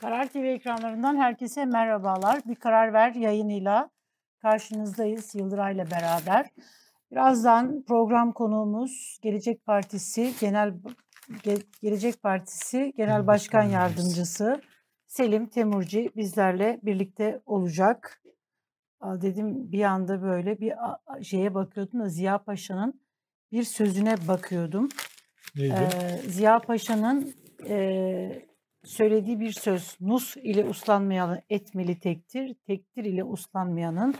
Karar TV ekranlarından herkese merhabalar. Bir Karar Ver yayınıyla karşınızdayız Yıldıray'la beraber. Birazdan program konuğumuz Gelecek Partisi Genel Ge- Gelecek Partisi Genel Başkan Yardımcısı Selim Temurci bizlerle birlikte olacak. Dedim bir anda böyle bir şeye bakıyordum da Ziya Paşa'nın bir sözüne bakıyordum. Neydi? Ee, Ziya Paşa'nın e, söylediği bir söz. Nus ile uslanmayanı etmeli tektir, tektir ile uslanmayanın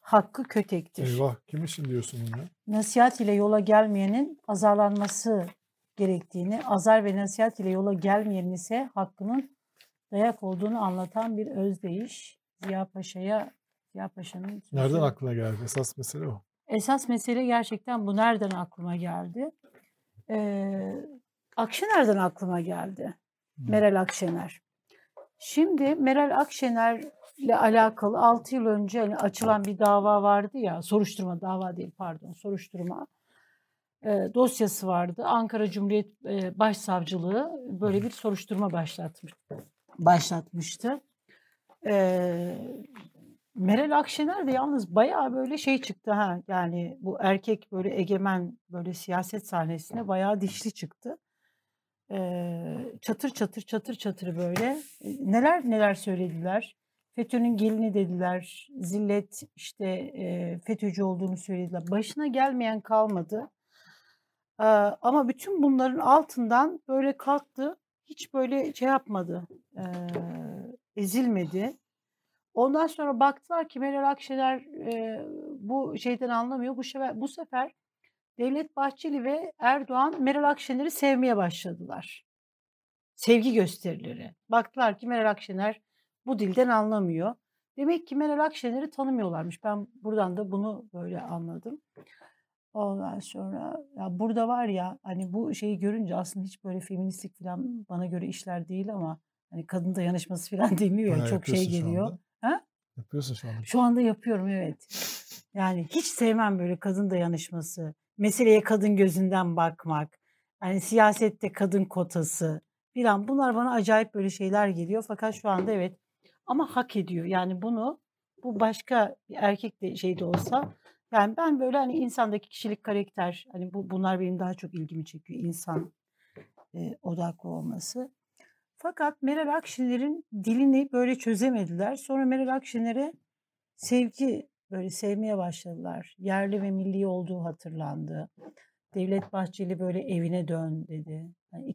hakkı kötektir. Eyvah kim için diyorsun bunu? Nasihat ile yola gelmeyenin azarlanması gerektiğini, azar ve nasihat ile yola gelmeyenin ise hakkının dayak olduğunu anlatan bir özdeyiş. Ziya Paşa'ya Ziya Paşa'nın. Nereden aklına geldi? Esas mesele o. Esas mesele gerçekten bu nereden aklıma geldi? Ee, Akşener'den aklıma geldi. Meral Akşener. Şimdi Meral Akşener ile alakalı 6 yıl önce hani açılan bir dava vardı ya, soruşturma dava değil pardon, soruşturma e, dosyası vardı. Ankara Cumhuriyet e, Başsavcılığı böyle bir soruşturma başlatmış, başlatmıştı. E, Meral Akşener de yalnız bayağı böyle şey çıktı ha yani bu erkek böyle egemen böyle siyaset sahnesine bayağı dişli çıktı. Çatır çatır çatır çatır böyle neler neler söylediler. FETÖ'nün gelini dediler. Zillet işte FETÖ'cü olduğunu söylediler. Başına gelmeyen kalmadı. Ama bütün bunların altından böyle kalktı. Hiç böyle şey yapmadı. ezilmedi. Ondan sonra baktılar ki Meral Akşener bu şeyden anlamıyor. Bu sefer, bu sefer Devlet Bahçeli ve Erdoğan Meral Akşener'i sevmeye başladılar. Sevgi gösterileri. Baktılar ki Meral Akşener bu dilden anlamıyor. Demek ki Meral Akşener'i tanımıyorlarmış. Ben buradan da bunu böyle anladım. Ondan sonra ya burada var ya hani bu şeyi görünce aslında hiç böyle feministlik falan bana göre işler değil ama hani kadın dayanışması falan demiyor ya çok şey geliyor. Ha? Yapıyorsun şu anda. Şu anda yapıyorum evet. Yani hiç sevmem böyle kadın dayanışması. Meseleye kadın gözünden bakmak. Yani siyasette kadın kotası filan bunlar bana acayip böyle şeyler geliyor. Fakat şu anda evet ama hak ediyor. Yani bunu bu başka bir erkek de şey de olsa yani ben böyle hani insandaki kişilik karakter hani bu bunlar benim daha çok ilgimi çekiyor insan e, odaklı olması. Fakat Meral Akşener'in dilini böyle çözemediler. Sonra Meral Akşener'e sevgi böyle sevmeye başladılar. Yerli ve milli olduğu hatırlandı. Devlet Bahçeli böyle evine dön dedi. Yani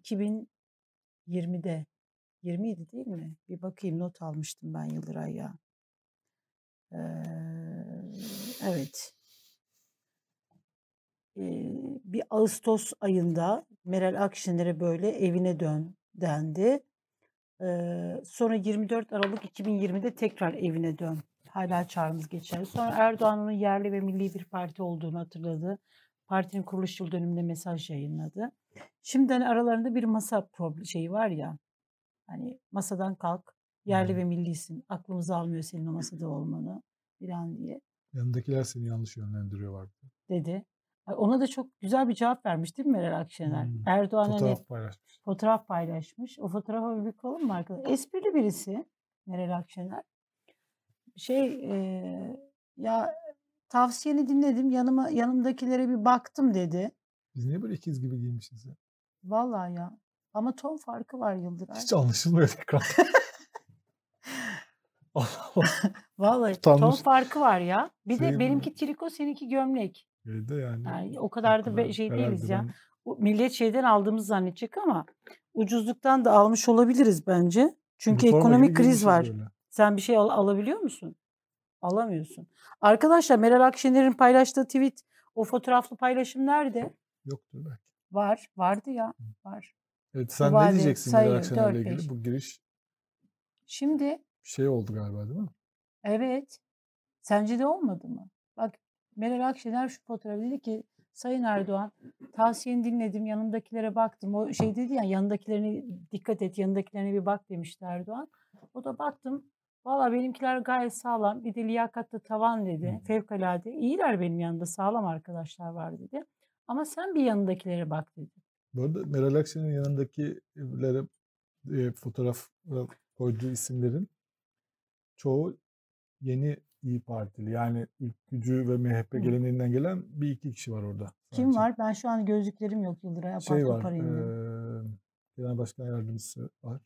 2020'de 20 idi değil mi? Bir bakayım not almıştım ben Yıldıray ya. Ee, evet. Ee, bir Ağustos ayında Meral Akşener'e böyle evine dön dendi. Ee, sonra 24 Aralık 2020'de tekrar evine dön. Hala çağrımız geçer. Sonra Erdoğan'ın yerli ve milli bir parti olduğunu hatırladı. Partinin kuruluş yıl dönümünde mesaj yayınladı. Şimdi hani aralarında bir masa problem şeyi var ya. Hani masadan kalk, yerli Hmm. ve millisin. Aklımız almıyor senin o masada olmanı falan diye Yanındakiler seni yanlış yönlendiriyorlar. dedi. Ona da çok güzel bir cevap vermiş değil mi Meral Akşener? Hmm. Erdoğan hani Fotoğraf paylaşmış. fotoğraf paylaşmış. O fotoğrafa bir bakalım mı arkadaşlar? Esprili birisi Meral Akşener. Şey e, ya tavsiyeni dinledim yanıma yanımdakilere bir baktım dedi. Biz niye böyle ikiz gibi giymişiz ya? Vallahi ya. Ama ton farkı var Yıldıray. Hiç anlaşılmıyor ekran. Allah Allah. Vallahi ton Utanmış. farkı var ya. Bir de Şey, benimki triko seninki gömlek. Öyle de yani. Yani o o kadar da kadar şey değiliz ya. ben millet şeyden aldığımız zannedecek ama ucuzluktan da almış olabiliriz bence. Çünkü üniforma gibi ekonomik kriz var. böyle. Sen bir şey al- alabiliyor musun? Alamıyorsun. Arkadaşlar Meral Akşener'in paylaştığı tweet, o fotoğraflı paylaşım nerede? Yoktur belki. Var. Vardı ya. Var. Evet sen Mübadele, ne diyeceksin Meral sayı, Akşener'le dört, ilgili? Bu giriş Şimdi bir şey oldu galiba değil mi? evet. Sence de olmadı mı? Bak Meral Akşener şu fotoğrafı dedi ki Sayın Erdoğan tavsiyeni dinledim yanımdakilere baktım. O şey dedi ya yanındakilerine dikkat et yanındakilerine bir bak demişti Erdoğan. O da baktım valla benimkiler gayet sağlam bir de liyakatlı tavan dedi. Fevkalade iyiler benim yanımda sağlam arkadaşlar var dedi. Ama sen bir yanındakilere bak dedi. Bu arada Meral Akşener'in yanındakilere e, fotoğraf koyduğu isimlerin çoğu yeni İyi Partili. Yani Ülkücü ve MHP geleneğinden gelen bir iki kişi var orada. Kim sadece. var? Ben şu an gözlüklerim yok Yıldıray. Apar Şey var. eee Genel Başkan Yardımcısı var.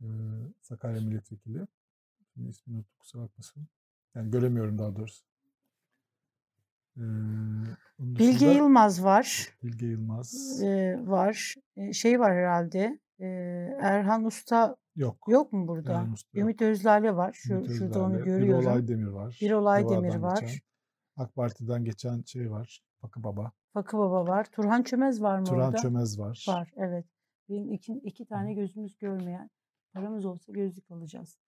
Eee Sakarya Milletvekili. Şimdi ismini unuttum kusura bakmasın. Yani göremiyorum daha doğrusu. Onun Bilge Yılmaz var. Bilge Yılmaz. e, var. E, şey var herhalde. e, Erhan Usta Yok. yok mu burada? Erhan Usta yok. Ümit Özlale var. Şu, Ümit şurada onu görüyorum. Birol Aydemir var. Birol Aydemir Deva'dan var. geçen. AK Parti'den geçen şey var. Fakı Baba. Fakı Baba var. Turhan Çömez var mı Turan orada? Çömez var. Var evet. Benim iki, iki tane gözümüz görmeyen. Paramız olsa gözlük alacağız.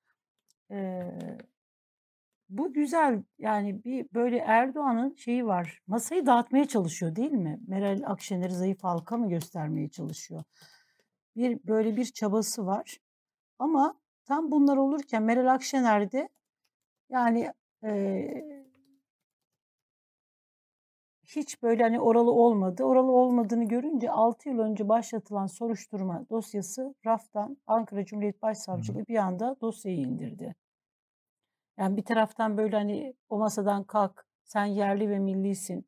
Ee, bu güzel yani bir böyle Erdoğan'ın şeyi var. Masayı dağıtmaya çalışıyor değil mi? Meral Akşener'i zayıf halka mı göstermeye çalışıyor? Bir böyle bir çabası var. Ama tam bunlar olurken Meral Akşener de yani eee, hiç böyle hani oralı olmadı. Oralı olmadığını görünce 6 yıl önce başlatılan soruşturma dosyası raftan Ankara Cumhuriyet Başsavcılığı bir anda dosyayı indirdi. Yani bir taraftan böyle hani o masadan kalk, sen yerli ve millisin,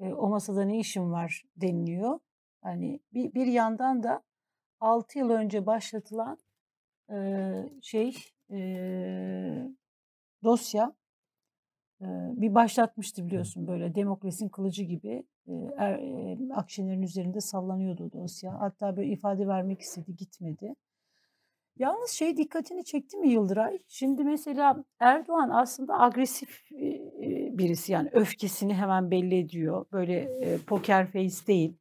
e, o masada ne işin var deniliyor. Hani bir, bir yandan da 6 yıl önce başlatılan e, şey e, dosya bir başlatmıştı biliyorsun böyle demokrasinin kılıcı gibi er, Akşener'in üzerinde sallanıyordu dosya. Hatta böyle ifade vermek istedi gitmedi. Yalnız şey dikkatini çekti mi Yıldıray? Şimdi mesela Erdoğan aslında agresif birisi yani öfkesini hemen belli ediyor. Böyle poker face değil.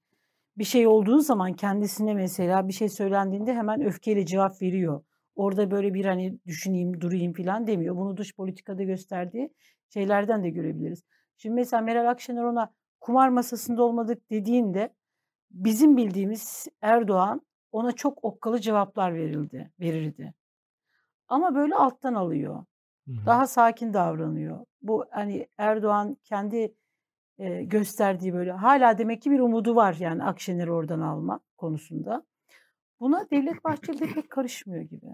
Bir şey olduğu zaman kendisine mesela bir şey söylendiğinde hemen öfkeyle cevap veriyor. Orada böyle bir hani düşüneyim, durayım falan demiyor. Bunu dış politikada gösterdiği şeylerden de görebiliriz. Şimdi mesela Meral Akşener ona kumar masasında olmadık dediğinde bizim bildiğimiz Erdoğan ona çok okkalı cevaplar verildi, verirdi. Ama böyle alttan alıyor. Hı hı. Daha sakin davranıyor. Bu hani Erdoğan kendi e, gösterdiği böyle hala demek ki bir umudu var yani Akşener'i oradan alma konusunda. Buna Devlet Bahçeli de pek karışmıyor gibi.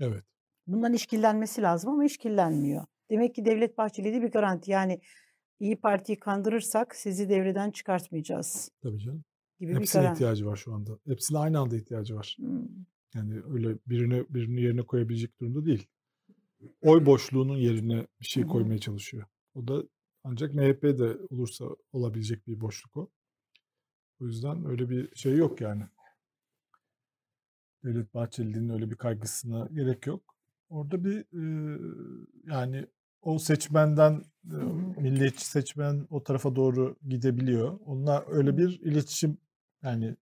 Evet. Bundan işkillenmesi lazım ama işkillenmiyor. Demek ki Devlet Bahçeli'de bir garanti yani İyi Parti'yi kandırırsak sizi devreden çıkartmayacağız Tabii canım. gibi bir Hepsine garanti. ihtiyacı var şu anda. Hepsine aynı anda ihtiyacı var. Hmm. Yani öyle birini birini yerine koyabilecek durumda değil. Oy boşluğunun yerine bir şey koymaya çalışıyor. O da ancak MHP'de olursa olabilecek bir boşluk o. O yüzden öyle bir şey yok yani. Devlet Bahçeli'nin öyle bir kaygısına gerek yok. Orada bir e, yani o seçmenden milliyetçi seçmen o tarafa doğru gidebiliyor. Onunla öyle bir iletişim yani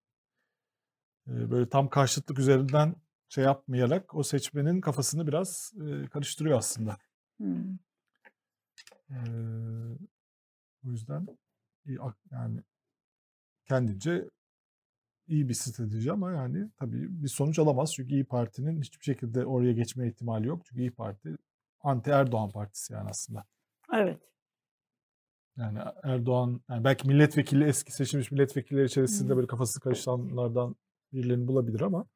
böyle tam karşıtlık üzerinden şey yapmayarak o seçmenin kafasını biraz karıştırıyor aslında. Hmm. O yüzden yani kendince iyi bir strateji ama yani tabii bir sonuç alamaz. Çünkü İyi Parti'nin hiçbir şekilde oraya geçme ihtimali yok. Çünkü İyi Parti anti Erdoğan partisi yani aslında. Evet. Yani Erdoğan yani belki milletvekili eski seçilmiş milletvekilleri içerisinde böyle kafası karışanlardan birilerini bulabilir ama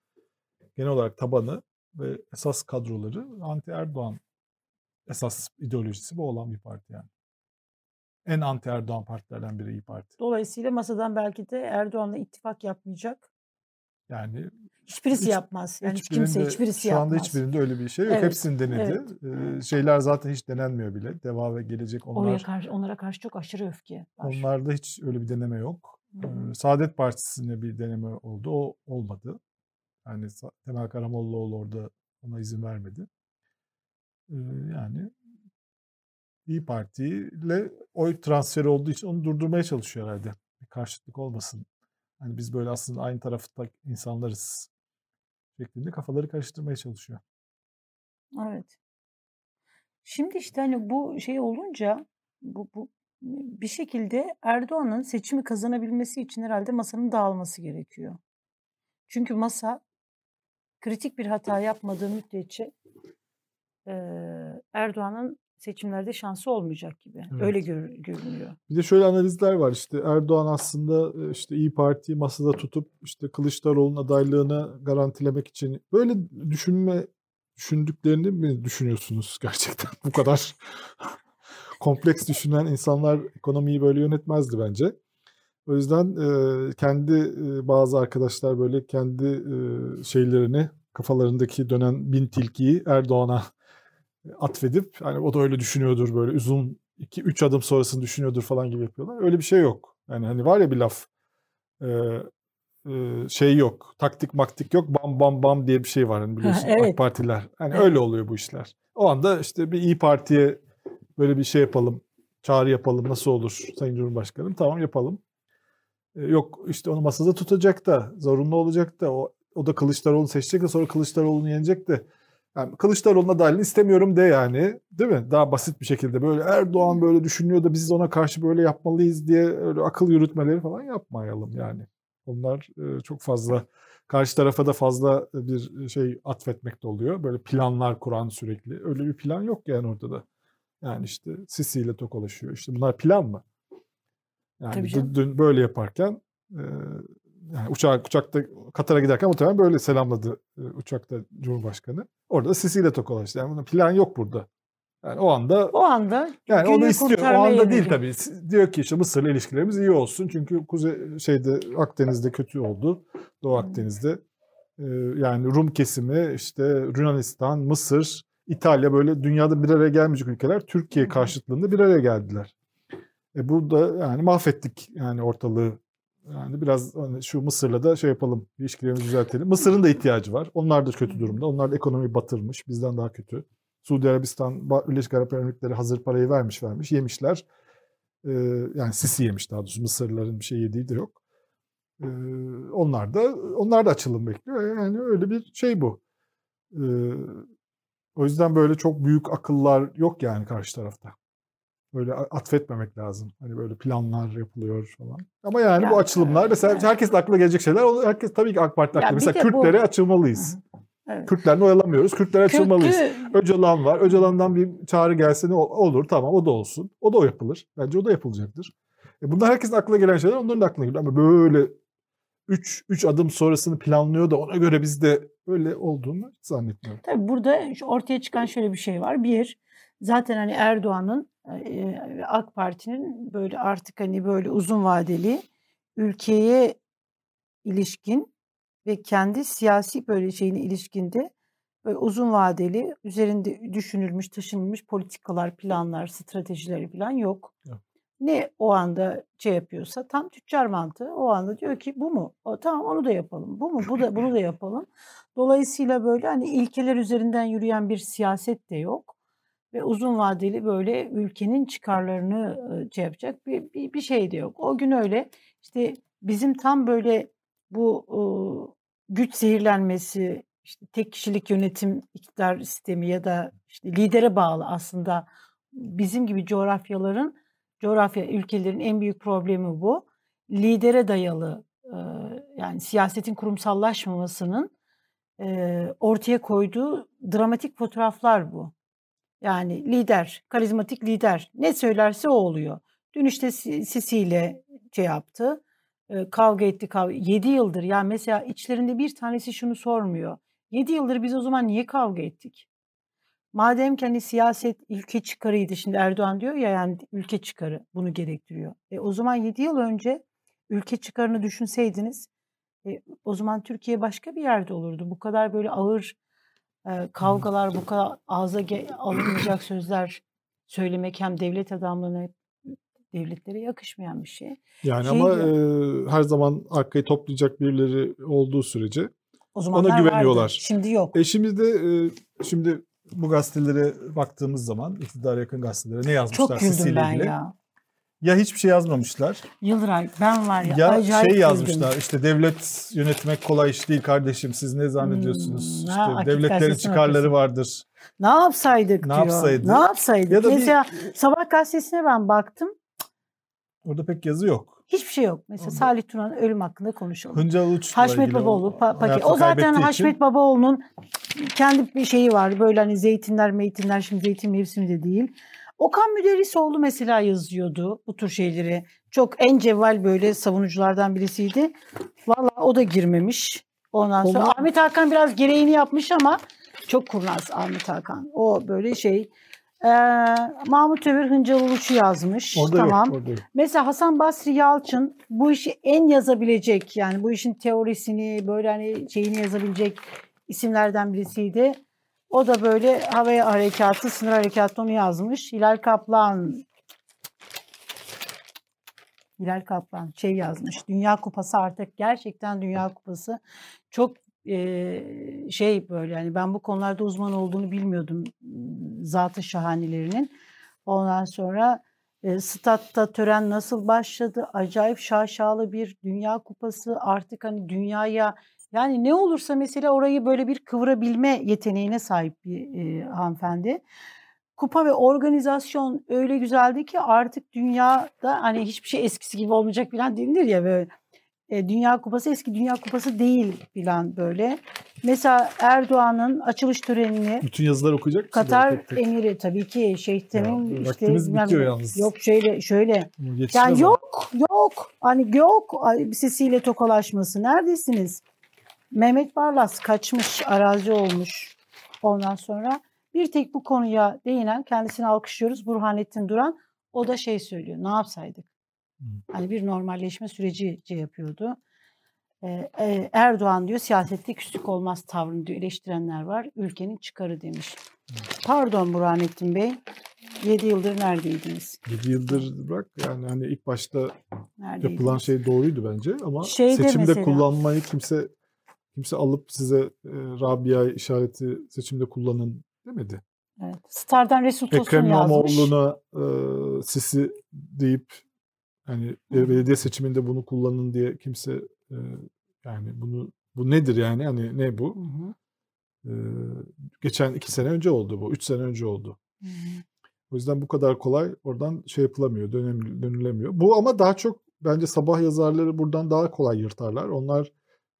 genel olarak tabanı ve esas kadroları anti Erdoğan esas ideolojisi bu olan bir parti yani. En anti Erdoğan partilerden biri İyi Parti. Dolayısıyla masadan belki de Erdoğan'la ittifak yapmayacak. Yani Hiçbirisi Hiç- yapmaz. Yani hiç kimse hiçbirisi şu anda yapmaz. hiçbirinde öyle bir şey yok. Evet, Hepsini denedi. Ee, şeyler zaten hiç denenmiyor bile. Deva ve gelecek Oraya onlar karşı, onlara karşı çok aşırı öfke var. onlarda hiç öyle bir deneme yok. Ee, Saadet Partisi'ne bir deneme oldu. O olmadı. Yani Temel Karamollaoğlu orada ona izin vermedi. Ee, yani İyi Parti ile oy transferi olduğu için onu durdurmaya çalışıyor herhalde. Bir karşıtlık olmasın. Hani biz böyle aslında aynı tarafta insanlarız şeklinde kafaları karıştırmaya çalışıyor. Evet. Şimdi işte hani bu şey olunca bu, bu bir şekilde Erdoğan'ın seçimi kazanabilmesi için herhalde masanın dağılması gerekiyor. Çünkü masa kritik bir hata yapmadığı müddetçe eee, Erdoğan'ın seçimlerde şansı olmayacak gibi. Öyle Evet. gör- görünüyor. Bir de şöyle analizler var işte Erdoğan aslında işte İyi Parti'yi masada tutup işte Kılıçdaroğlu'nun adaylığını garantilemek için böyle düşünme düşündüklerini mi düşünüyorsunuz gerçekten? Bu kadar kompleks düşünen insanlar ekonomiyi böyle yönetmezdi bence. O yüzden e, kendi e, bazı arkadaşlar böyle kendi e, şeylerini kafalarındaki dönen bin tilkiyi Erdoğan'a atfedip hani o da öyle düşünüyordur böyle uzun 2-3 adım sonrasını düşünüyordur falan gibi yapıyorlar. Öyle bir şey yok. Yani hani var ya bir laf e, e, şey yok. Taktik maktik yok. Bam bam bam diye bir şey var hani biliyorsun evet. AK Partiler. Hani Evet. öyle oluyor bu işler. O anda işte bir iyi Parti'ye böyle bir şey yapalım. Çağrı yapalım. Nasıl olur Sayın Cumhurbaşkanım? Tamam yapalım. E, yok işte onu masada tutacak da zorunlu olacak da o, o da Kılıçdaroğlu'nu seçecek de sonra Kılıçdaroğlu'nu yenecek de yani Kılıçdaroğlu'na dahilini istemiyorum de yani. Değil mi? Daha basit bir şekilde böyle Erdoğan böyle düşünüyor da biz ona karşı böyle yapmalıyız diye öyle akıl yürütmeleri falan yapmayalım yani. Onlar e, çok fazla karşı tarafa da fazla bir şey atfetmekte oluyor. Böyle planlar kuran sürekli. Öyle bir plan yok yani ortada. Yani işte Sisi ile tokalaşıyor. İşte bunlar plan mı? Yani dün- dün böyle yaparken e, yani uçağa, uçakta Katar'a giderken muhtemelen böyle selamladı e, uçakta Cumhurbaşkanı. Orada da Sisi ile tokalaştı. Yani bunun plan yok burada. Yani o anda O anda yani onu istiyor. O anda değil tabii. Diyor ki işte Mısır'la ilişkilerimiz iyi olsun. Çünkü Kuzey şeyde Akdeniz'de kötü oldu. Doğu. Akdeniz'de. Ee, yani Rum kesimi, işte Yunanistan, Mısır, İtalya böyle dünyada bir araya gelmeyecek ülkeler Türkiye karşıtlığında bir araya geldiler. E bu da yani mahvettik yani ortalığı. Yani biraz hani şu Mısır'la da şey yapalım, ilişkilerimizi düzeltelim. Mısır'ın da ihtiyacı var. Onlar da kötü durumda. Onlar da ekonomiyi batırmış, bizden daha kötü. Suudi Arabistan, Birleşik Arap Emirlikleri hazır parayı vermiş vermiş, yemişler. Ee, yani Sisi yemiş daha doğrusu. Mısırlıların bir şey yediği de yok. Ee, onlar da onlar da açılım bekliyor. Yani öyle bir şey bu. Ee, o yüzden böyle çok büyük akıllar yok yani karşı tarafta. Böyle atfetmemek lazım. Hani böyle planlar yapılıyor falan. Ama yani Ya, bu açılımlar mesela evet. herkesin aklına gelecek şeyler. Herkes tabii ki AK Parti aklına. Mesela de bu- Kürtlere açılmalıyız. Evet. Kürtlerle oyalamıyoruz. Kürtlere açılmalıyız. Kötü Öcalan var. Öcalan'dan bir çağrı gelse ne ol- olur tamam o da olsun. O da o yapılır. Bence o da yapılacaktır. E bunlar herkesin aklına gelen şeyler onların da aklına geliyor. Ama böyle 3 3 adım sonrasını planlıyor da ona göre biz de öyle olduğunu zannetmiyorum. Tabii burada ortaya çıkan şöyle bir şey var. Bir, zaten hani Erdoğan'ın AK Parti'nin böyle artık hani böyle uzun vadeli ülkeye ilişkin ve kendi siyasi böyle şeyine ilişkinde böyle uzun vadeli üzerinde düşünülmüş, taşınmış politikalar, planlar, stratejileri falan yok. Yok. Ne o anda şey yapıyorsa tam tüccar mantığı o anda diyor ki bu mu? O, tamam onu da yapalım. Bu mu? Bu da bunu da yapalım. Dolayısıyla böyle hani ilkeler üzerinden yürüyen bir siyaset de yok ve uzun vadeli böyle ülkenin çıkarlarını şey yapacak bir, bir, bir şey de yok. O gün öyle işte bizim tam böyle bu güç zehirlenmesi, işte tek kişilik yönetim iktidar sistemi ya da işte lidere bağlı aslında bizim gibi coğrafyaların coğrafya ülkelerin en büyük problemi bu. Lidere dayalı yani siyasetin kurumsallaşmamasının ortaya koyduğu dramatik fotoğraflar bu. Yani lider, karizmatik lider ne söylerse o oluyor. Dün işte Si- Sisi şey yaptı. e, Kavga etti kavga. 7 yıldır ya mesela içlerinde bir tanesi şunu sormuyor. 7 yıldır biz o zaman niye kavga ettik? Madem ki hani siyaset ülke çıkarıydı. Şimdi Erdoğan diyor ya yani ülke çıkarı bunu gerektiriyor. E, o zaman 7 yıl önce ülke çıkarını düşünseydiniz e, o zaman Türkiye başka bir yerde olurdu. Bu kadar böyle ağır e, kavgalar, bu kadar ağza alınmayacak sözler söylemek hem devlet adamlarına devletlere yakışmayan bir şey. Yani Şey ama diyor- e, her zaman arkayı toplayacak birileri olduğu sürece O vardı, güveniyorlar. Şimdi yok. E şimdi de e, şimdi bu gazetelere baktığımız zaman iktidara yakın gazetelere ne yazmışlar Çok güldüm ben ilgili? ya. Ya hiçbir şey yazmamışlar. Yıldıray ben var ya, Ya acayip şey yazmışlar işte devlet yönetmek kolay iş değil kardeşim siz ne zannediyorsunuz? Hmm, işte ha, devletlerin çıkarları bakıyorsun. vardır. Ne yapsaydık Ne diyor. yapsaydık? Ne yapsaydık? Ya da bir- Mesela Sabah gazetesine ben baktım. Orada pek yazı yok. Hiçbir şey yok. Mesela Orada- Salih Turan'ın ölüm hakkında konuşalım. Hıncal Uç'la Haşmet Babaoğlu pa- paket. O zaten Haşmet için Babaoğlu'nun kendi bir şeyi var. Böyle hani zeytinler, meytinler şimdi zeytin mevsimi de değil. Okan Müderrisoğlu mesela yazıyordu bu tür şeyleri. Çok en cevval böyle savunuculardan birisiydi. Valla o da girmemiş. Ondan sonra Onlar- Ahmet Hakan biraz gereğini yapmış ama Çok kurnaz Ahmet Hakan. O böyle şey. Ee, Mahmut Övür Hıncal Uluç'u yazmış. Orada tamam. yok. Orada yok. Mesela Hasan Basri Yalçın bu işi en yazabilecek yani bu işin teorisini böyle hani şeyini yazabilecek isimlerden birisiydi. O da böyle hava harekatı, sınır harekatı onu yazmış. Hilal Kaplan Hilal Kaplan şey yazmış. Dünya Kupası artık gerçekten Dünya Kupası çok eee, şey böyle yani ben bu konularda uzman olduğunu bilmiyordum zatı şahanelerinin. Ondan sonra e, statta tören nasıl başladı? Acayip şaşalı bir Dünya Kupası artık hani dünyaya yani ne olursa mesela orayı böyle bir kıvırabilme yeteneğine sahip bir e, hanımefendi. Kupa ve organizasyon öyle güzeldi ki artık dünyada hani hiçbir şey eskisi gibi olmayacak falan denilir ya böyle. E, Dünya Kupası eski Dünya Kupası değil falan böyle. Mesela Erdoğan'ın açılış törenini Bütün yazılar okuyacak? Katar tek tek? emiri tabii ki Şeyh Tamim işte bitiyor yalnız. Yok şöyle şöyle. Yani yok yok hani yok sesiyle tokalaşması. Neredesiniz? Mehmet Barlas kaçmış arazi olmuş. Ondan sonra bir tek bu konuya değinen kendisini alkışlıyoruz Burhanettin Duran. O da şey söylüyor ne yapsaydık? Hani bir normalleşme süreci yapıyordu. Ee, e, Erdoğan diyor siyasette küslük olmaz tavrını diyor eleştirenler var. Ülkenin çıkarı demiş. Pardon Burhanettin Bey. 7 yıldır neredeydiniz? 7 yıldır bırak yani hani ilk başta Neredeydiniz? yapılan şey doğruydu bence ama Şeyde seçimde mesela- kullanmayı kimse kimse alıp size e, Rabia işareti seçimde kullanın demedi. Evet. Star'dan Resul Tosun Ekrem. İmamoğlu'na e, Sisi deyip Hı. belediye seçiminde bunu kullanın diye kimse e, yani bunu bu nedir yani hani ne bu? Hı hı. E, geçen iki sene önce oldu bu. Üç sene önce oldu. Hı hı. O yüzden bu kadar kolay oradan şey yapılamıyor, dönülemiyor. Bu ama daha çok bence sabah yazarları buradan daha kolay yırtarlar. Onlar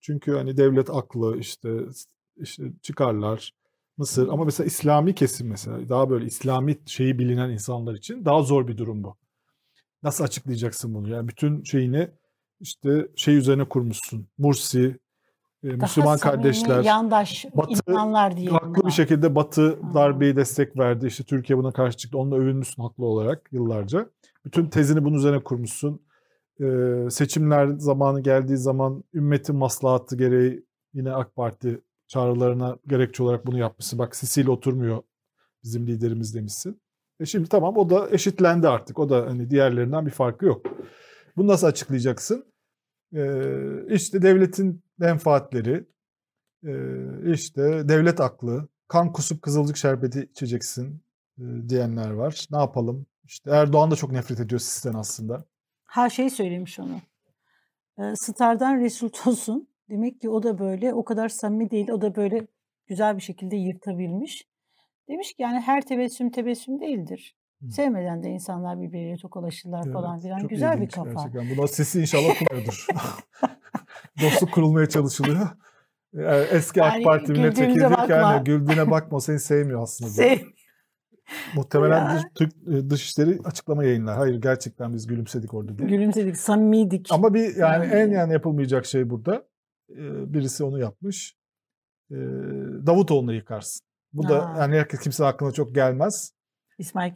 çünkü hani devlet aklı işte işte çıkarlar Mısır ama mesela İslami kesim mesela daha böyle İslami şeyi bilinen insanlar için daha zor bir durum bu. Nasıl açıklayacaksın bunu? Yani bütün şeyini işte şey üzerine kurmuşsun. Mursi, e, Müslüman samimi, kardeşler, yandaş Batı inananlar diye. haklı bir şekilde Batı darbeyi destek verdi. İşte Türkiye buna karşı çıktı. Onunla övünmüşsün haklı olarak yıllarca. Bütün tezini bunun üzerine kurmuşsun. Ee, seçimler zamanı geldiği zaman ümmetin maslahatı gereği yine AK Parti çağrılarına gerekçe olarak bunu yapmışsın. Bak Sisi ile oturmuyor bizim liderimiz demişsin. E şimdi tamam o da eşitlendi artık. O da hani diğerlerinden bir farkı yok. Bunu nasıl açıklayacaksın? Ee, işte devletin menfaatleri, ee, işte devlet aklı, kan kusup kızılcık şerbeti içeceksin e, diyenler var. Ne yapalım? İşte Erdoğan da çok nefret ediyor sizden aslında. Her şeyi söylemiş onu. Star'dan Resul Tosun. Demek ki o da böyle o kadar samimi değil. O da böyle güzel bir şekilde yırtabilmiş. Demiş ki yani her tebessüm tebessüm değildir. Hı. Sevmeden de insanlar birbirleriyle tokalaşırlar falan Evet, filan. çok Güzel bir kafa. Gerçekten. Buna sesi inşallah okumuyordur. Dostluk kurulmaya çalışılıyor. Yani eski AK Yani Parti güldüğümüze milletvekili diyor ki yani güldüğüne bakma seni sevmiyor aslında. Sev- Muhtemelen Ya. Türk e, Dışişleri açıklama yayınlar. Hayır gerçekten biz gülümsedik orada diye. Gülümsedik, samimiydik. Ama bir yani en yani yapılmayacak şey burada. Ee, birisi onu yapmış. Ee, Davutoğlu'nu yıkarsın. Bu da Ha. yani herkes kimse aklına çok gelmez. İsmail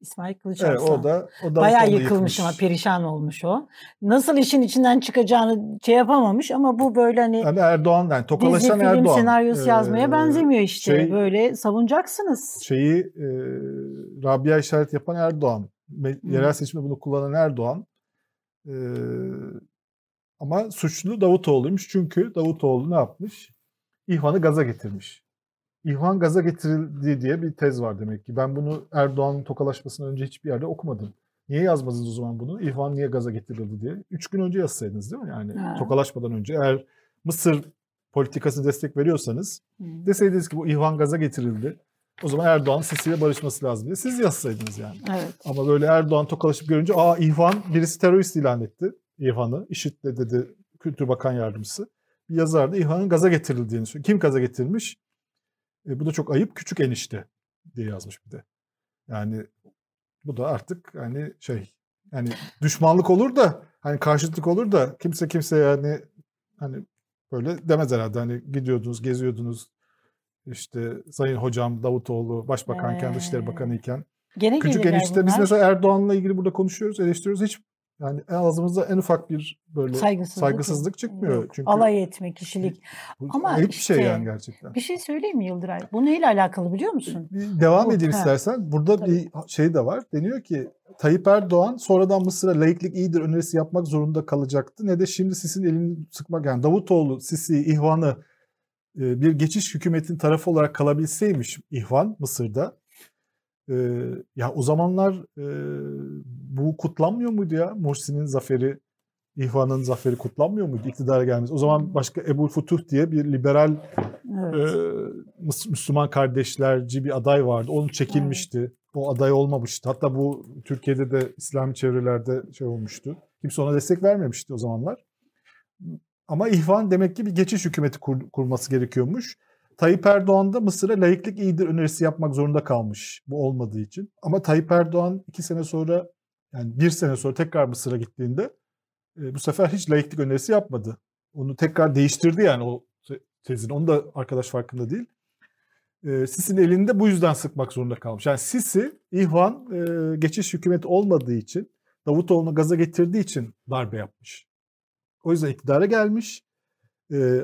İsmail Evet, Kılıçarslan. o da o Bayağı Davutoğlu'nu yıkılmış ama perişan olmuş o. Nasıl işin içinden çıkacağını şey yapamamış ama bu böyle hani Yani Erdoğan yani dizi tokalaşan film Erdoğan. senaryosu yazmaya Ee, benzemiyor işte. şey- böyle savunacaksınız. Şeyi e, Rabia işaret yapan Erdoğan. Me-. Yerel seçimde bunu kullanan Erdoğan. Ee, ama suçlu Davutoğlu'ymuş. Çünkü Davutoğlu ne yapmış? İhvan'ı gaza getirmiş. İhvan gaza getirildi diye bir tez var demek ki. Ben bunu Erdoğan'ın tokalaşmasından önce hiçbir yerde okumadım. Niye yazmadınız o zaman bunu? İhvan niye gaza getirildi diye. Üç gün önce yazsaydınız değil mi? Yani Ha. tokalaşmadan önce. Eğer Mısır politikası destek veriyorsanız Hı. deseydiniz ki bu İhvan gaza getirildi. O zaman Erdoğan Sisi'yle barışması lazım diye siz yazsaydınız yani. Evet. Ama böyle Erdoğan tokalaşıp görünce aa İhvan birisi terörist ilan etti. İhvan'ı. IŞİD'le dedi Kültür Bakan Yardımcısı. Bir yazar da İhvan'ın gaza getirildiğini söylüyor. Kim gaza getirmiş? E, bu da çok ayıp küçük enişte diye yazmış bir de. Yani bu da artık hani şey yani düşmanlık olur da hani karşıtlık olur da kimse kimse yani hani böyle demez herhalde hani gidiyordunuz geziyordunuz işte Sayın Hocam Davutoğlu başbakanken, Ee, Dışişleri Bakanı iken Gene küçük enişte biz mesela Erdoğan'la ilgili burada konuşuyoruz, eleştiriyoruz. Hiç yani ağzımızda en ufak bir böyle saygısızlık, saygısızlık çıkmıyor. Yok. Çünkü Alay etme, kişilik. bu ama ayıp bir şey işte yani gerçekten. Bir şey söyleyeyim mi Yıldıray? Bu neyle alakalı biliyor musun? Bir devam Bu- edeyim ha. istersen. Burada Tabii. bir şey de var. Deniyor ki Tayyip Erdoğan sonradan Mısır'a laiklik iyidir önerisi yapmak zorunda kalacaktı. Ne de şimdi Sisi'nin elini sıkmak. Yani Davutoğlu, Sisi, İhvan'ı e, bir geçiş hükümetin tarafı olarak kalabilseymiş İhvan Mısır'da. E, ya o zamanlar e, bu kutlanmıyor muydu ya? Mursi'nin zaferi, İhvan'ın zaferi kutlanmıyor muydu iktidara gelmesi? O zaman başka Ebu Futuh diye bir liberal Evet. Mıs- Müslüman kardeşlerci bir aday vardı. Onu çekilmişti. O aday olmamıştı. Hatta bu Türkiye'de de İslami çevrelerde şey olmuştu. Kimse ona destek vermemişti o zamanlar. Ama İhvan demek ki bir geçiş hükümeti kur- kurması gerekiyormuş. Tayyip Erdoğan da Mısır'a layıklık iyidir önerisi yapmak zorunda kalmış bu olmadığı için. Ama Tayyip Erdoğan iki sene sonra yani bir sene sonra tekrar Mısır'a gittiğinde e, bu sefer hiç layıklık önerisi yapmadı. Onu tekrar değiştirdi yani o te- tezini. Onu da arkadaş farkında değil. E, Sisi'nin elinde bu yüzden sıkmak zorunda kalmış. Yani Sisi, İhvan e, geçiş hükümeti olmadığı için, Davutoğlu'nu gaza getirdiği için darbe yapmış. O yüzden iktidara gelmiş. E,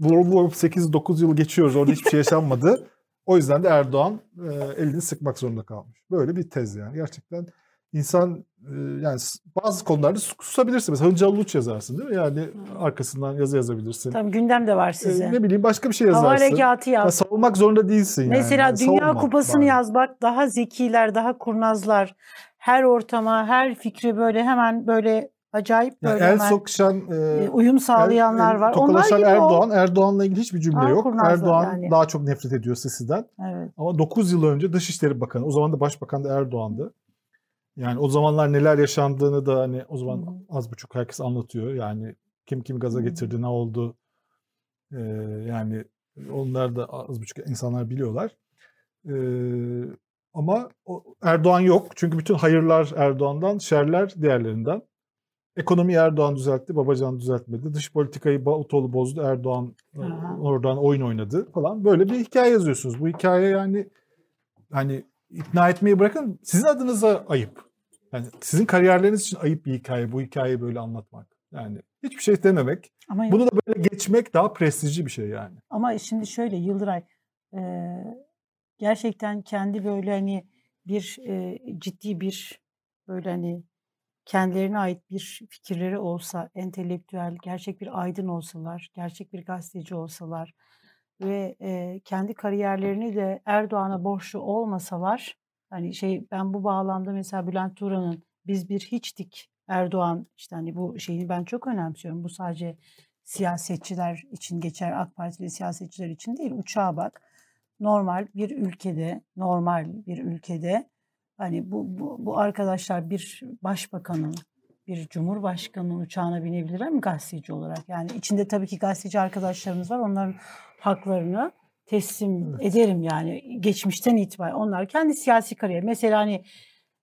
vurup vurup 8-9 yıl geçiyoruz. Orada hiçbir şey yaşanmadı. O yüzden de Erdoğan e, elini sıkmak zorunda kalmış. Böyle bir tez yani. Gerçekten insan e, yani bazı konularda sus- susabilirsin. Mesela Hıncal Uluç yazarsın değil mi? Yani arkasından yazı yazabilirsin. Tamam gündem de var E, size. ne bileyim başka bir şey Hava yazarsın. harekatı Ya yaz. savunmak zorunda değilsin yani. Mesela Yani Dünya savunma Kupası'nı bari. yaz bak daha zekiler, daha kurnazlar. Her ortama, her fikri böyle hemen böyle acayip Yani böyle el hemen sokuşan, e, e, uyum sağlayanlar el- el- var. Onlar tokalaşan gibi o. Erdoğan, Erdoğan'la ilgili hiçbir cümle Aa, yok. Erdoğan yani. daha çok nefret ediyor Sisi'den. Evet. Ama 9 yıl önce Dışişleri Bakanı, o zaman da Başbakan da Erdoğan'dı. Yani o zamanlar neler yaşandığını da hani o zaman Hı hı. az buçuk herkes anlatıyor. Yani kim kim gaza Hı hı. getirdi, ne oldu. Ee, yani onlar da az buçuk insanlar biliyorlar. Ee, ama o, Erdoğan yok. Çünkü bütün hayırlar Erdoğan'dan, şerler diğerlerinden. Ekonomi Erdoğan düzeltti, Babacan düzeltmedi. Dış politikayı Davutoğlu bozdu, Erdoğan e, Aha. oradan oyun oynadı falan. Böyle bir hikaye yazıyorsunuz. Bu hikaye yani hani ikna etmeyi bırakın sizin adınıza ayıp. Yani sizin kariyerleriniz için ayıp bir hikaye bu hikayeyi böyle anlatmak. Yani hiçbir şey dememek. Ama Bunu da böyle geçmek daha prestijli bir şey yani. Ama şimdi şöyle Yıldıray e, gerçekten kendi böyle hani bir e, ciddi bir böyle hani kendilerine ait bir fikirleri olsa, entelektüel, gerçek bir aydın olsalar, gerçek bir gazeteci olsalar ve e, kendi kariyerlerini de Erdoğan'a borçlu olmasalar, hani şey ben bu bağlamda mesela Bülent Turan'ın biz bir hiçtik Erdoğan işte hani bu şeyini ben çok önemsiyorum. Bu sadece siyasetçiler için geçer, AK Partili siyasetçiler için değil. Uçağa bak. Normal bir ülkede, normal bir ülkede hani bu, bu, bu arkadaşlar bir başbakanın, bir cumhurbaşkanının uçağına binebilirler mi gazeteci olarak? Yani içinde tabii ki gazeteci arkadaşlarımız var. Onların haklarını teslim Evet. ederim yani geçmişten itibaren. Onlar kendi siyasi kariyer. Mesela hani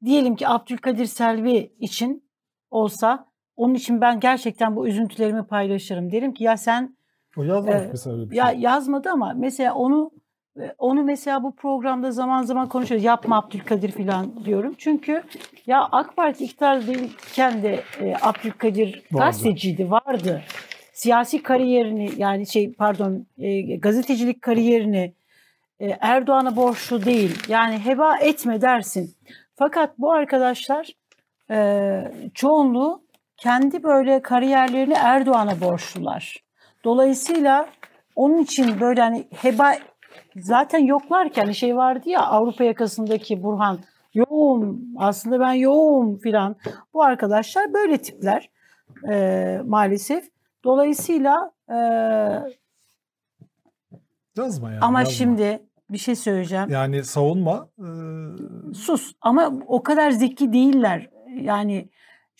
diyelim ki Abdülkadir Selvi için olsa onun için ben gerçekten bu üzüntülerimi paylaşırım. Derim ki ya sen O yazmamış Ee, mesela öyle bir ya şey. yazmadı ama mesela onu e, onu mesela bu programda zaman zaman konuşuyoruz. Yapma Abdülkadir falan diyorum. Çünkü ya AK Parti iktidardayken de e, Abdülkadir gazeteciydi, vardı. Siyasi kariyerini yani şey pardon e, gazetecilik kariyerini e, Erdoğan'a borçlu değil. Yani heba etme dersin. Fakat bu arkadaşlar e, çoğunluğu kendi böyle kariyerlerini Erdoğan'a borçlular. Dolayısıyla onun için böyle hani heba zaten yoklarken hani şey vardı ya Avrupa yakasındaki Burhan yoğum aslında ben yoğum filan. Bu arkadaşlar böyle tipler e, maalesef. Dolayısıyla e, Yazma yani. ama yazma. şimdi bir şey söyleyeceğim. yani savunma e, Sus ama o kadar zeki değiller. Yani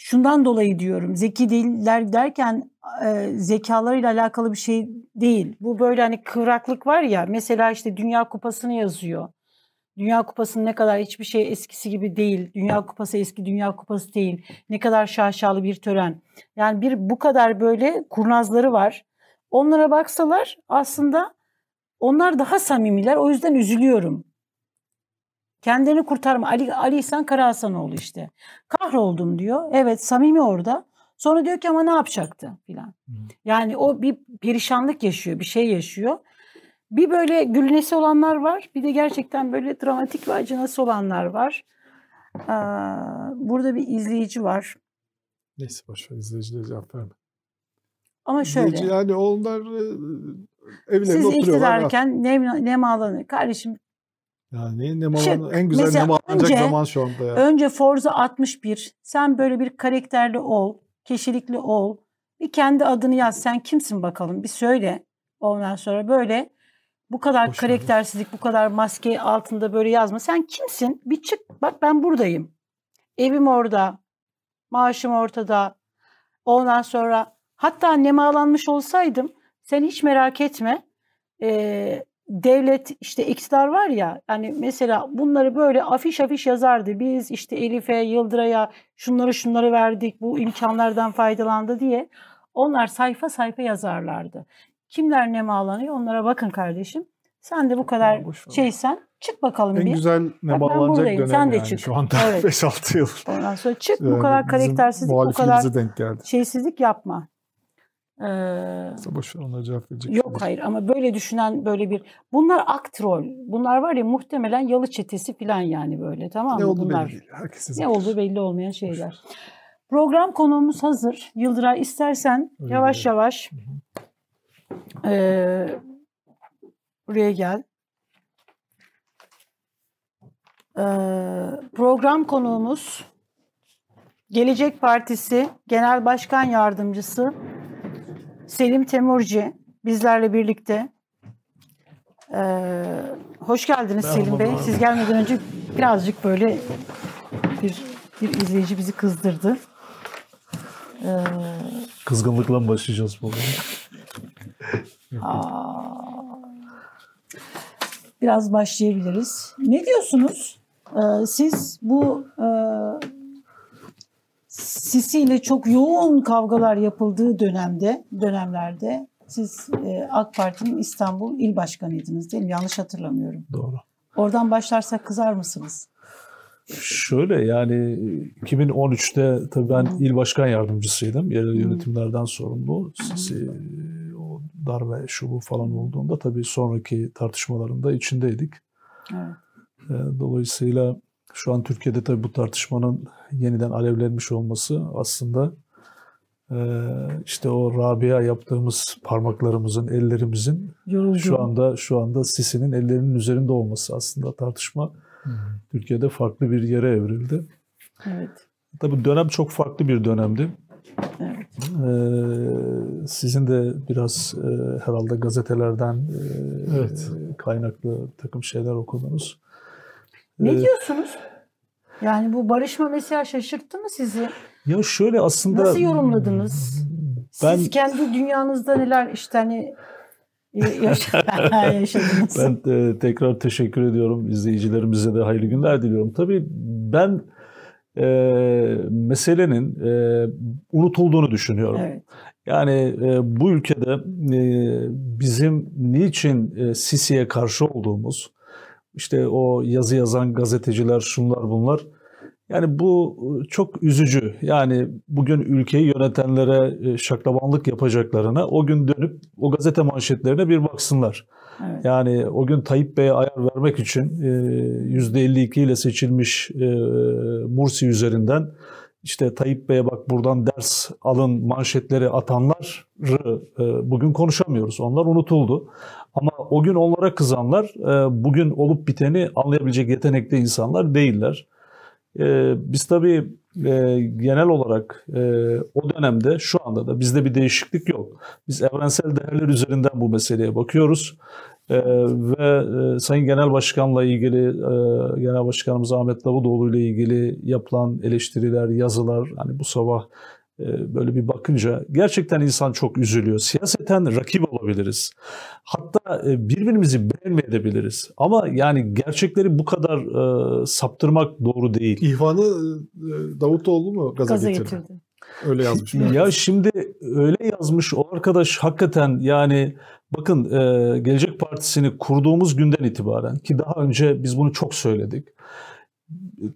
şundan dolayı diyorum zeki değiller derken e, zekalarıyla alakalı bir şey değil. Bu böyle hani kıvraklık var ya mesela işte Dünya Kupası'nı yazıyor. Dünya Kupası'nın ne kadar hiçbir şey eskisi gibi değil. Dünya Kupası eski Dünya Kupası değil. Ne kadar şaşalı bir tören. Yani bir bu kadar böyle kurnazları var. Onlara baksalar aslında Onlar daha samimiler. O yüzden üzülüyorum. Kendini kurtarma. Ali, Ali İhsan Karahasanoğlu işte. Kahroldum diyor. Evet samimi orada. Sonra diyor ki ama ne yapacaktı filan. Yani o bir perişanlık yaşıyor, bir şey yaşıyor. Bir böyle gülünesi olanlar var. Bir de gerçekten böyle dramatik ve acınası olanlar var. burada bir izleyici var. Neyse boşver izleyicilere cevap verme. Ama şöyle. Yani onlar evlerinde Siz oturuyorlar. Siz iktidarken nem, nem ağlanır. Kardeşim yani nem alanı, en güzel nem alınacak zaman şu anda ya. Önce Forza 61. Sen böyle bir karakterli ol, kişilikli ol. Bir kendi adını yaz. Sen kimsin bakalım? Bir söyle. Ondan sonra böyle bu kadar Hoş karaktersizlik, geldin. bu kadar maske altında böyle yazma. Sen kimsin? Bir çık. Bak ben buradayım. Evim orada. Maaşım ortada. Ondan sonra hatta nemalanmış olsaydım sen hiç merak etme. Ee, devlet işte iktidar var ya hani mesela bunları böyle afiş afiş yazardı. Biz işte Elif'e, Yıldıray'a şunları şunları verdik, bu imkanlardan faydalandı diye. Onlar sayfa sayfa yazarlardı. Kimler ne bağlanıyor onlara bakın kardeşim. Sen de bu kadar şeysen çık bakalım en bir. En güzel ne bağlanacak dönem Sen de yani çık. şu anda evet. 5-6 yıl. Ondan sonra çık bu kadar karaktersizlik, bu kadar denk geldi. şeysizlik yapma. Ee, boş ver onlara cevap verecek. Yok hayır ama böyle düşünen böyle bir bunlar aktrol. Bunlar var ya muhtemelen yalı çetesi falan yani böyle tamam mı? Ne olduğu bunlar, belli değil. Herkesin ne olduğu belli olmayan şeyler. Program konuğumuz hazır. Yıldıray istersen Öyle yavaş mi? yavaş e, buraya gel. E, program konuğumuz Gelecek Partisi Genel Başkan Yardımcısı Selim Temurci bizlerle birlikte. Ee, hoş geldiniz Merhaba, Selim Bey. Merhaba. Siz gelmeden önce birazcık böyle bir, bir izleyici bizi kızdırdı. Ee, Kızgınlıkla mı başlayacağız bu Biraz başlayabiliriz. Ne diyorsunuz? Ee, siz bu e, Sisi ile çok yoğun kavgalar yapıldığı dönemde, dönemlerde siz e, AK Parti'nin İstanbul İl Başkanıydınız değil mi? Yanlış hatırlamıyorum. Doğru. Oradan başlarsak kızar mısınız? Şöyle yani 2013'te tabii ben Hı. il başkan yardımcısıydım. Yerel yönetimlerden sorumlu. Sisi o darbe şu bu falan olduğunda tabii sonraki tartışmalarında içindeydik. Evet. E, dolayısıyla şu an Türkiye'de tabii bu tartışmanın yeniden alevlenmiş olması aslında işte o Rabia yaptığımız parmaklarımızın, ellerimizin Yoruldu. şu anda şu anda Sisi'nin ellerinin üzerinde olması aslında tartışma hmm. Türkiye'de farklı bir yere evrildi. Evet. Tabii dönem çok farklı bir dönemdi. Evet. Ee, sizin de biraz e, herhalde gazetelerden e, evet. kaynaklı takım şeyler okudunuz. Ne ee, diyorsunuz? Yani bu barışma mesela şaşırttı mı sizi? Ya şöyle aslında... Nasıl yorumladınız? Ben, Siz kendi dünyanızda neler işte hani yaşadınız? ben e, tekrar teşekkür ediyorum. İzleyicilerimize de hayırlı günler diliyorum. Tabii ben e, meselenin e, unutulduğunu düşünüyorum. Evet. Yani e, bu ülkede e, bizim niçin e, Sisi'ye karşı olduğumuz, işte o yazı yazan gazeteciler şunlar bunlar. Yani bu e, çok üzücü. Yani bugün ülkeyi yönetenlere e, şaklabanlık yapacaklarına o gün dönüp o gazete manşetlerine bir baksınlar. Evet. Yani o gün Tayyip Bey'e ayar vermek için %52 e, ile seçilmiş Mursi üzerinden işte Tayyip Bey'e bak buradan ders alın manşetleri atanları bugün konuşamıyoruz. Onlar unutuldu. Ama o gün onlara kızanlar e, bugün olup biteni anlayabilecek yetenekte insanlar değiller. E, biz tabii e, genel olarak o dönemde şu anda da bizde bir değişiklik yok. Biz evrensel değerler üzerinden bu meseleye bakıyoruz. ve Sayın Genel Başkan'la ilgili, Genel Başkanımız Ahmet Davutoğlu ile ilgili yapılan eleştiriler, yazılar, hani bu sabah ee, böyle bir bakınca gerçekten insan çok üzülüyor. Siyaseten rakip olabiliriz. Hatta e, birbirimizi beğenmeyebiliriz. Ama yani gerçekleri bu kadar e, saptırmak doğru değil. İhvanı e, Davutoğlu mu gaza, gaza getirdi? getirdi? Öyle yazmış. ya şimdi öyle yazmış o arkadaş hakikaten yani Bakın e, Gelecek Partisi'ni kurduğumuz günden itibaren ki daha önce biz bunu çok söyledik.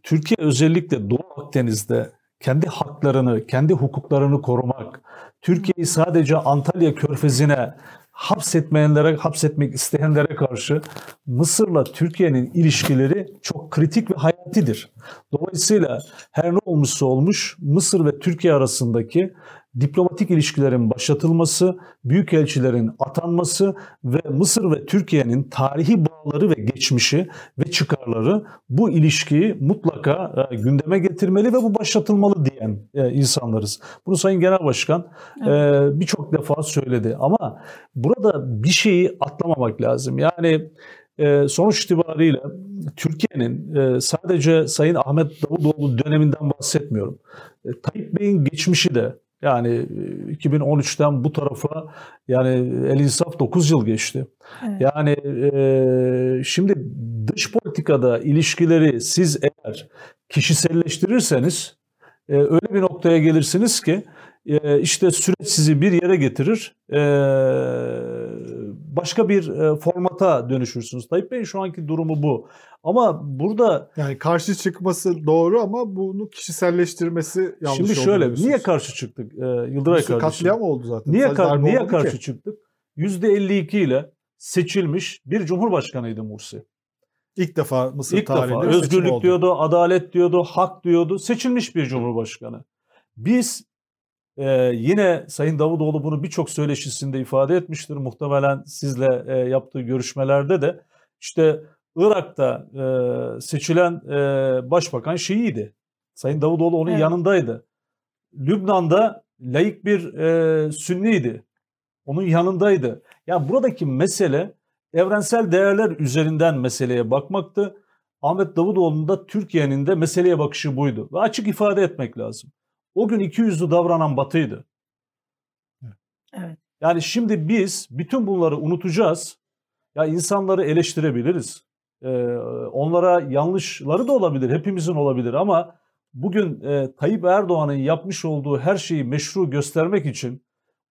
Türkiye özellikle Doğu Akdeniz'de kendi haklarını, kendi hukuklarını korumak, Türkiye'yi sadece Antalya Körfezi'ne hapsetmeyenlere, hapsetmek isteyenlere karşı Mısır'la Türkiye'nin ilişkileri çok kritik ve hayatidir. Dolayısıyla her ne olmuşsa olmuş Mısır ve Türkiye arasındaki diplomatik ilişkilerin başlatılması, büyükelçilerin atanması ve Mısır ve Türkiye'nin tarihi bağları ve geçmişi ve çıkarları bu ilişkiyi mutlaka e, gündeme getirmeli ve bu başlatılmalı diyen e, insanlarız. Bunu Sayın Genel Başkan e, birçok defa söyledi ama burada bir şeyi atlamamak lazım. Yani sonuç itibariyle Türkiye'nin sadece Sayın Ahmet Davutoğlu döneminden bahsetmiyorum. Tayyip Bey'in geçmişi de yani 2013'ten e, bu tarafa yani el insaf 9 yıl geçti. Evet. Yani e, şimdi dış politikada ilişkileri siz eğer kişiselleştirirseniz e, öyle bir noktaya gelirsiniz ki e, işte süreç sizi bir yere getirir. E, başka bir e, formata dönüşürsünüz. Tayyip Bey'in şu anki durumu bu. Ama burada... Yani karşı çıkması doğru ama bunu kişiselleştirmesi yanlış Şimdi şöyle, niye karşı çıktık e, Yıldıray kardeşim? Katliam oldu zaten. Niye, kar, niye karşı ki? çıktık? %52 ile seçilmiş bir cumhurbaşkanıydı Mursi. İlk defa Mısır İlk tarihinde defa. Özgürlük oldu. diyordu, adalet diyordu, hak diyordu. Seçilmiş bir cumhurbaşkanı. Biz ee, yine Sayın Davutoğlu bunu birçok söyleşisinde ifade etmiştir. Muhtemelen sizle e, yaptığı görüşmelerde de işte Irak'ta e, seçilen e, başbakan Şii'ydi. Sayın Davutoğlu onun evet. yanındaydı. Lübnan'da layık bir e, Sünniydi. Onun yanındaydı. Ya yani buradaki mesele evrensel değerler üzerinden meseleye bakmaktı. Ahmet Davutoğlu'nun da Türkiye'nin de meseleye bakışı buydu. Ve açık ifade etmek lazım. O gün iki yüzlü davranan Batı'ydı. Evet. Yani şimdi biz bütün bunları unutacağız. Ya insanları eleştirebiliriz. Ee, onlara yanlışları da olabilir, hepimizin olabilir ama bugün e, Tayyip Erdoğan'ın yapmış olduğu her şeyi meşru göstermek için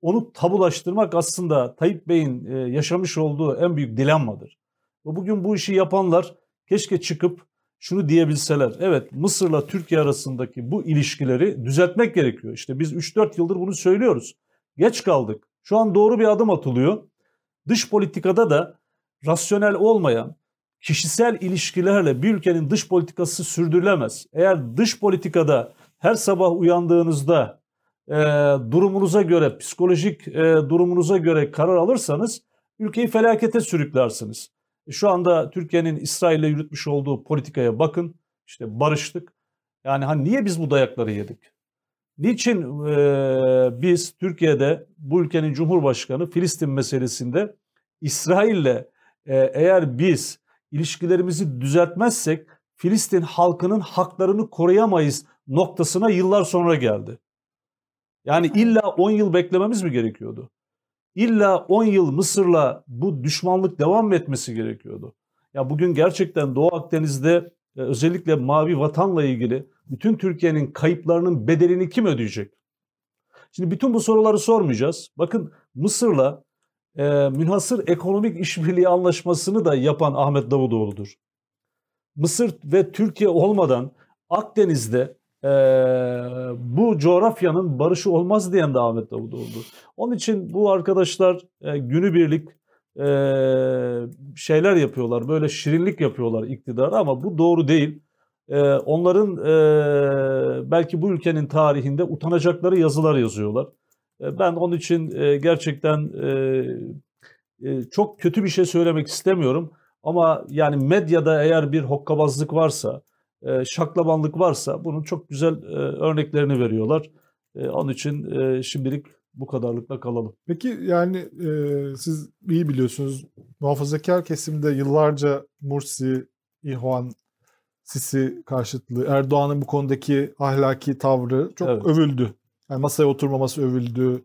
onu tabulaştırmak aslında Tayyip Bey'in e, yaşamış olduğu en büyük dilemmadır. Ve bugün bu işi yapanlar keşke çıkıp şunu diyebilseler. Evet Mısır'la Türkiye arasındaki bu ilişkileri düzeltmek gerekiyor. İşte biz 3-4 yıldır bunu söylüyoruz. Geç kaldık. Şu an doğru bir adım atılıyor. Dış politikada da rasyonel olmayan kişisel ilişkilerle bir ülkenin dış politikası sürdürülemez. Eğer dış politikada her sabah uyandığınızda e, durumunuza göre, psikolojik e, durumunuza göre karar alırsanız ülkeyi felakete sürüklersiniz. E, şu anda Türkiye'nin İsrail'le yürütmüş olduğu politikaya bakın. İşte barıştık. Yani hani niye biz bu dayakları yedik? Niçin e, biz Türkiye'de bu ülkenin Cumhurbaşkanı Filistin meselesinde İsrail'le e, eğer biz ilişkilerimizi düzeltmezsek Filistin halkının haklarını koruyamayız noktasına yıllar sonra geldi. Yani illa 10 yıl beklememiz mi gerekiyordu? İlla 10 yıl Mısır'la bu düşmanlık devam etmesi gerekiyordu. Ya bugün gerçekten Doğu Akdeniz'de e, özellikle Mavi Vatan'la ilgili bütün Türkiye'nin kayıplarının bedelini kim ödeyecek? Şimdi bütün bu soruları sormayacağız. Bakın Mısır'la e, münhasır ekonomik işbirliği anlaşmasını da yapan Ahmet Davutoğlu'dur. Mısır ve Türkiye olmadan Akdeniz'de e, bu coğrafyanın barışı olmaz diyen de Ahmet Davutoğlu. Onun için bu arkadaşlar e, günübirlik e, şeyler yapıyorlar, böyle şirinlik yapıyorlar iktidara ama bu doğru değil. E, onların e, belki bu ülkenin tarihinde utanacakları yazılar yazıyorlar. E, ben onun için e, gerçekten e, e, çok kötü bir şey söylemek istemiyorum. Ama yani medyada eğer bir hokkabazlık varsa, şaklabanlık varsa bunun çok güzel örneklerini veriyorlar. Onun için şimdilik bu kadarlıkla kalalım. Peki yani e, siz iyi biliyorsunuz muhafazakar kesimde yıllarca Mursi, İhvan, Sisi karşıtlığı, Erdoğan'ın bu konudaki ahlaki tavrı çok evet. övüldü. Yani masaya oturmaması övüldü.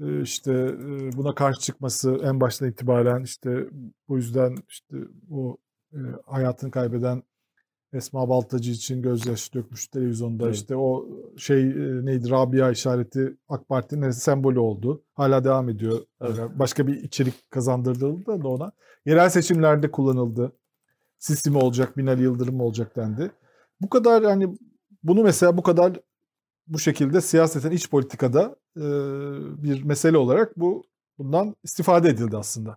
E, işte e, buna karşı çıkması en baştan itibaren işte bu yüzden işte bu e, hayatını kaybeden Esma Baltacı için gözyaşı dökmüş televizyonda Evet. işte o şey neydi Rabia işareti AK Parti'nin sembolü oldu. Hala devam ediyor. Evet. Yani Başka bir içerik kazandırıldı da ona. Yerel seçimlerde kullanıldı. Sisi mi olacak, Binali Yıldırım mı olacak dendi. Bu kadar hani bunu mesela bu kadar bu şekilde siyaseten iç politikada e, bir mesele olarak bu bundan istifade edildi aslında.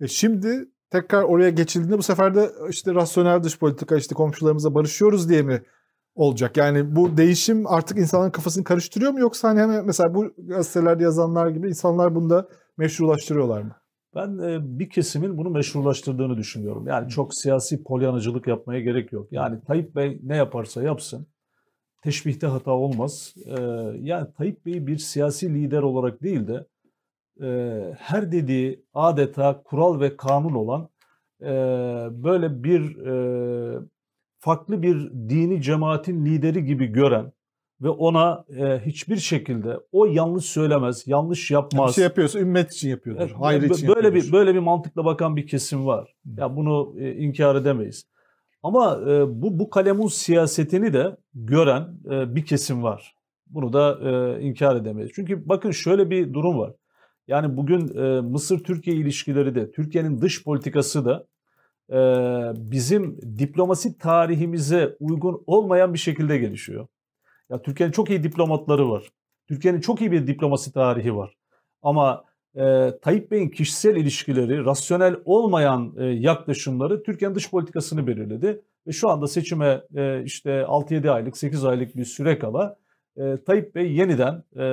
E şimdi tekrar oraya geçildiğinde bu sefer de işte rasyonel dış politika işte komşularımızla barışıyoruz diye mi olacak? Yani bu değişim artık insanların kafasını karıştırıyor mu yoksa hani hemen mesela bu gazetelerde yazanlar gibi insanlar bunu da meşrulaştırıyorlar mı? Ben e, bir kesimin bunu meşrulaştırdığını düşünüyorum. Yani çok siyasi polyanıcılık yapmaya gerek yok. Yani Tayyip Bey ne yaparsa yapsın teşbihte hata olmaz. E, yani Tayyip Bey bir siyasi lider olarak değil de e, her dediği adeta kural ve kanun olan e, böyle bir e, farklı bir dini cemaatin lideri gibi gören ve ona e, hiçbir şekilde o yanlış söylemez, yanlış yapmaz. bir şey yapıyorsa ümmet için yapıyordur. Evet, hayır için böyle yapıyordur. bir böyle bir mantıkla bakan bir kesim var. Ya bunu e, inkar edemeyiz. Ama e, bu bu kalemun siyasetini de gören e, bir kesim var. Bunu da e, inkar edemeyiz. Çünkü bakın şöyle bir durum var. Yani bugün e, Mısır-Türkiye ilişkileri de, Türkiye'nin dış politikası da e, bizim diplomasi tarihimize uygun olmayan bir şekilde gelişiyor. Ya Türkiye'nin çok iyi diplomatları var. Türkiye'nin çok iyi bir diplomasi tarihi var. Ama e, Tayyip Bey'in kişisel ilişkileri, rasyonel olmayan e, yaklaşımları Türkiye'nin dış politikasını belirledi. Ve şu anda seçime e, işte 6-7 aylık, 8 aylık bir süre kala e, Tayyip Bey yeniden e,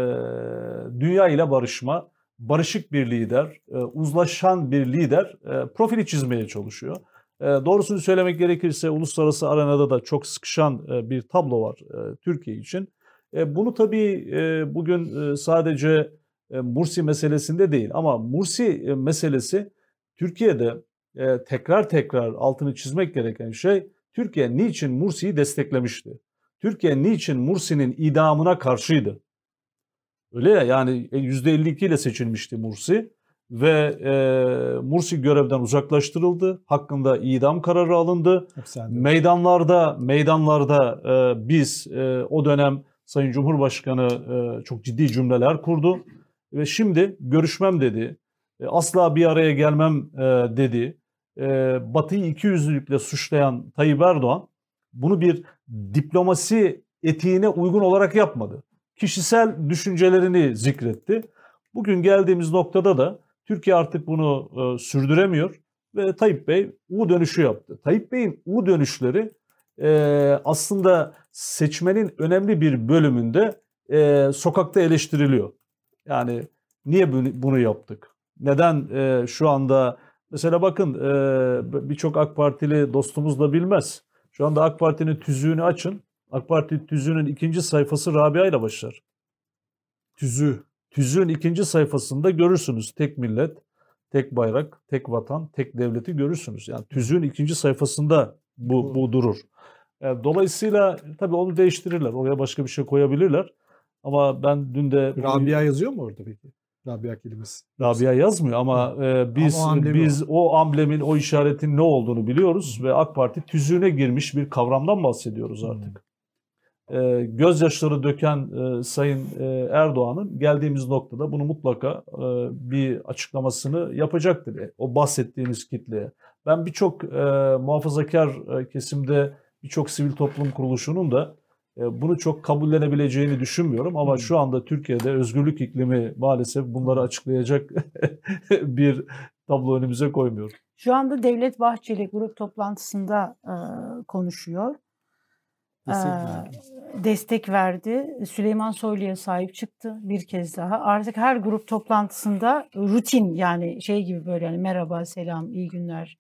dünya ile barışma, barışık bir lider, uzlaşan bir lider e, profili çizmeye çalışıyor. Doğrusunu söylemek gerekirse uluslararası arenada da çok sıkışan bir tablo var Türkiye için. Bunu tabii bugün sadece Mursi meselesinde değil ama Mursi e, meselesi Türkiye'de e, tekrar tekrar altını çizmek gereken şey Türkiye niçin Mursi'yi desteklemişti? Türkiye niçin Mursi'nin idamına karşıydı? Öyle ya yani e, %52 ile seçilmişti Mursi ve e, Mursi görevden uzaklaştırıldı. Hakkında idam kararı alındı. Meydanlarda meydanlarda e, biz e, o dönem Sayın Cumhurbaşkanı e, çok ciddi cümleler kurdu ve şimdi görüşmem dedi. E, asla bir araya gelmem e, dedi. E, Batı'yı ikiyüzlülükle suçlayan Tayyip Erdoğan bunu bir diplomasi etiğine uygun olarak yapmadı. Kişisel düşüncelerini zikretti. Bugün geldiğimiz noktada da Türkiye artık bunu sürdüremiyor ve Tayyip Bey U dönüşü yaptı. Tayyip Bey'in U dönüşleri aslında seçmenin önemli bir bölümünde sokakta eleştiriliyor. Yani niye bunu, yaptık? Neden e, şu anda mesela bakın e, birçok AK Partili dostumuz da bilmez. Şu anda AK Parti'nin tüzüğünü açın. AK Parti tüzüğünün ikinci sayfası Rabia ile başlar. Tüzüğü. Tüzüğün ikinci sayfasında görürsünüz tek millet, tek bayrak, tek vatan, tek devleti görürsünüz. Yani tüzüğün ikinci sayfasında bu, bu durur. E, dolayısıyla tabii onu değiştirirler. Oraya başka bir şey koyabilirler. Ama ben dün de Rabia yazıyor mu orada peki? Rabia kelimesi. Rabia yazmıyor ama e, biz Ama o biz o amblemin, o işaretin ne olduğunu biliyoruz ve AK Parti tüzüğüne girmiş bir kavramdan bahsediyoruz artık. E, gözyaşları döken e, Sayın e, Erdoğan'ın geldiğimiz noktada bunu mutlaka e, bir açıklamasını yapacaktır. E, o bahsettiğiniz kitleye. Ben birçok e, muhafazakar e, kesimde birçok sivil toplum kuruluşunun da bunu çok kabullenebileceğini düşünmüyorum ama şu anda Türkiye'de özgürlük iklimi maalesef bunları açıklayacak bir tablo önümüze koymuyor. Şu anda Devlet Bahçeli grup toplantısında e, konuşuyor. Destek Ee, verdi. destek verdi. Süleyman Soylu'ya sahip çıktı bir kez daha. Artık her grup toplantısında rutin yani şey gibi böyle hani merhaba, selam, iyi günler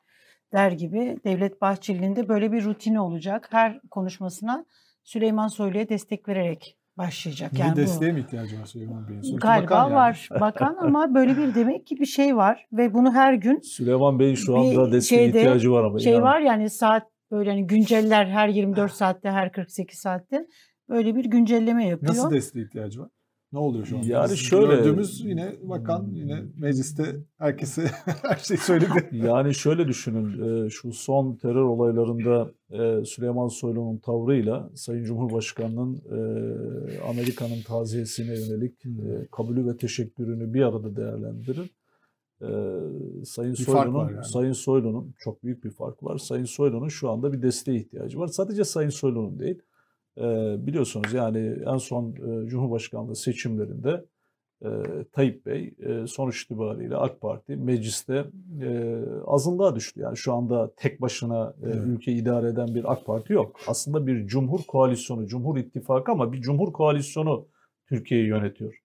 der gibi Devlet Bahçeli'nin de böyle bir rutini olacak. Her konuşmasına Süleyman Soylu'ya destek vererek başlayacak. Yani bu- desteğe mi ihtiyacı var Süleyman Bey'in? Sonuçta Galiba bakan yani. var bakan ama böyle bir demek ki bir şey var ve bunu her gün Süleyman Bey'in şu anda desteğe şeyde ihtiyacı var ama. şey inanın. var yani saat böyle hani günceller her 24 saatte her 48 saatte böyle bir güncelleme yapıyor. Nasıl desteğe ihtiyacı var? Ne oluyor şu an? Yani Biz şöyle- Gördüğümüz yine bakan yine mecliste herkese her şeyi söyledi. Yani şöyle düşünün, e, şu son terör olaylarında e, Süleyman Soylu'nun tavrıyla Sayın Cumhurbaşkanı'nın e, Amerika'nın taziyesine yönelik e, kabulü ve teşekkürünü bir arada değerlendirin. Sayın Bir Soylu'nun yani. Sayın Soylu'nun çok büyük bir fark var. Sayın Soylu'nun şu anda bir desteğe ihtiyacı var. Sadece Sayın Soylu'nun değil. E, biliyorsunuz yani en son e, Cumhurbaşkanlığı seçimlerinde e, Tayyip Bey e, sonuç itibariyle AK Parti mecliste azınlığa düştü. Yani şu anda tek başına Evet. ülkeyi idare eden bir AK Parti yok. Aslında bir cumhur koalisyonu, cumhur ittifakı ama bir cumhur koalisyonu Türkiye'yi yönetiyor.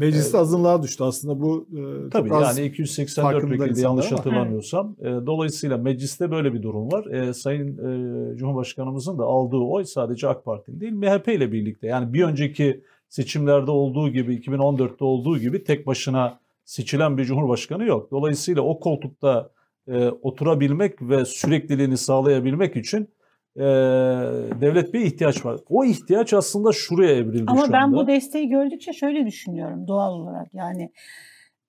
Mecliste azınlığa düştü aslında bu e, Tabii az yani 284 farkında vekilde insanlar yanlış hatırlamıyorsam. E, dolayısıyla mecliste böyle bir durum var. E, Sayın e, Cumhurbaşkanımızın da aldığı oy sadece AK Parti'nin değil MHP ile birlikte. Yani bir önceki seçimlerde olduğu gibi 2014'te olduğu gibi tek başına seçilen bir cumhurbaşkanı yok. Dolayısıyla o koltukta e, oturabilmek ve sürekliliğini sağlayabilmek için e, devlet bir ihtiyaç var. O ihtiyaç aslında şuraya evrildi Ama şu ben anda. bu desteği gördükçe şöyle düşünüyorum doğal olarak. Yani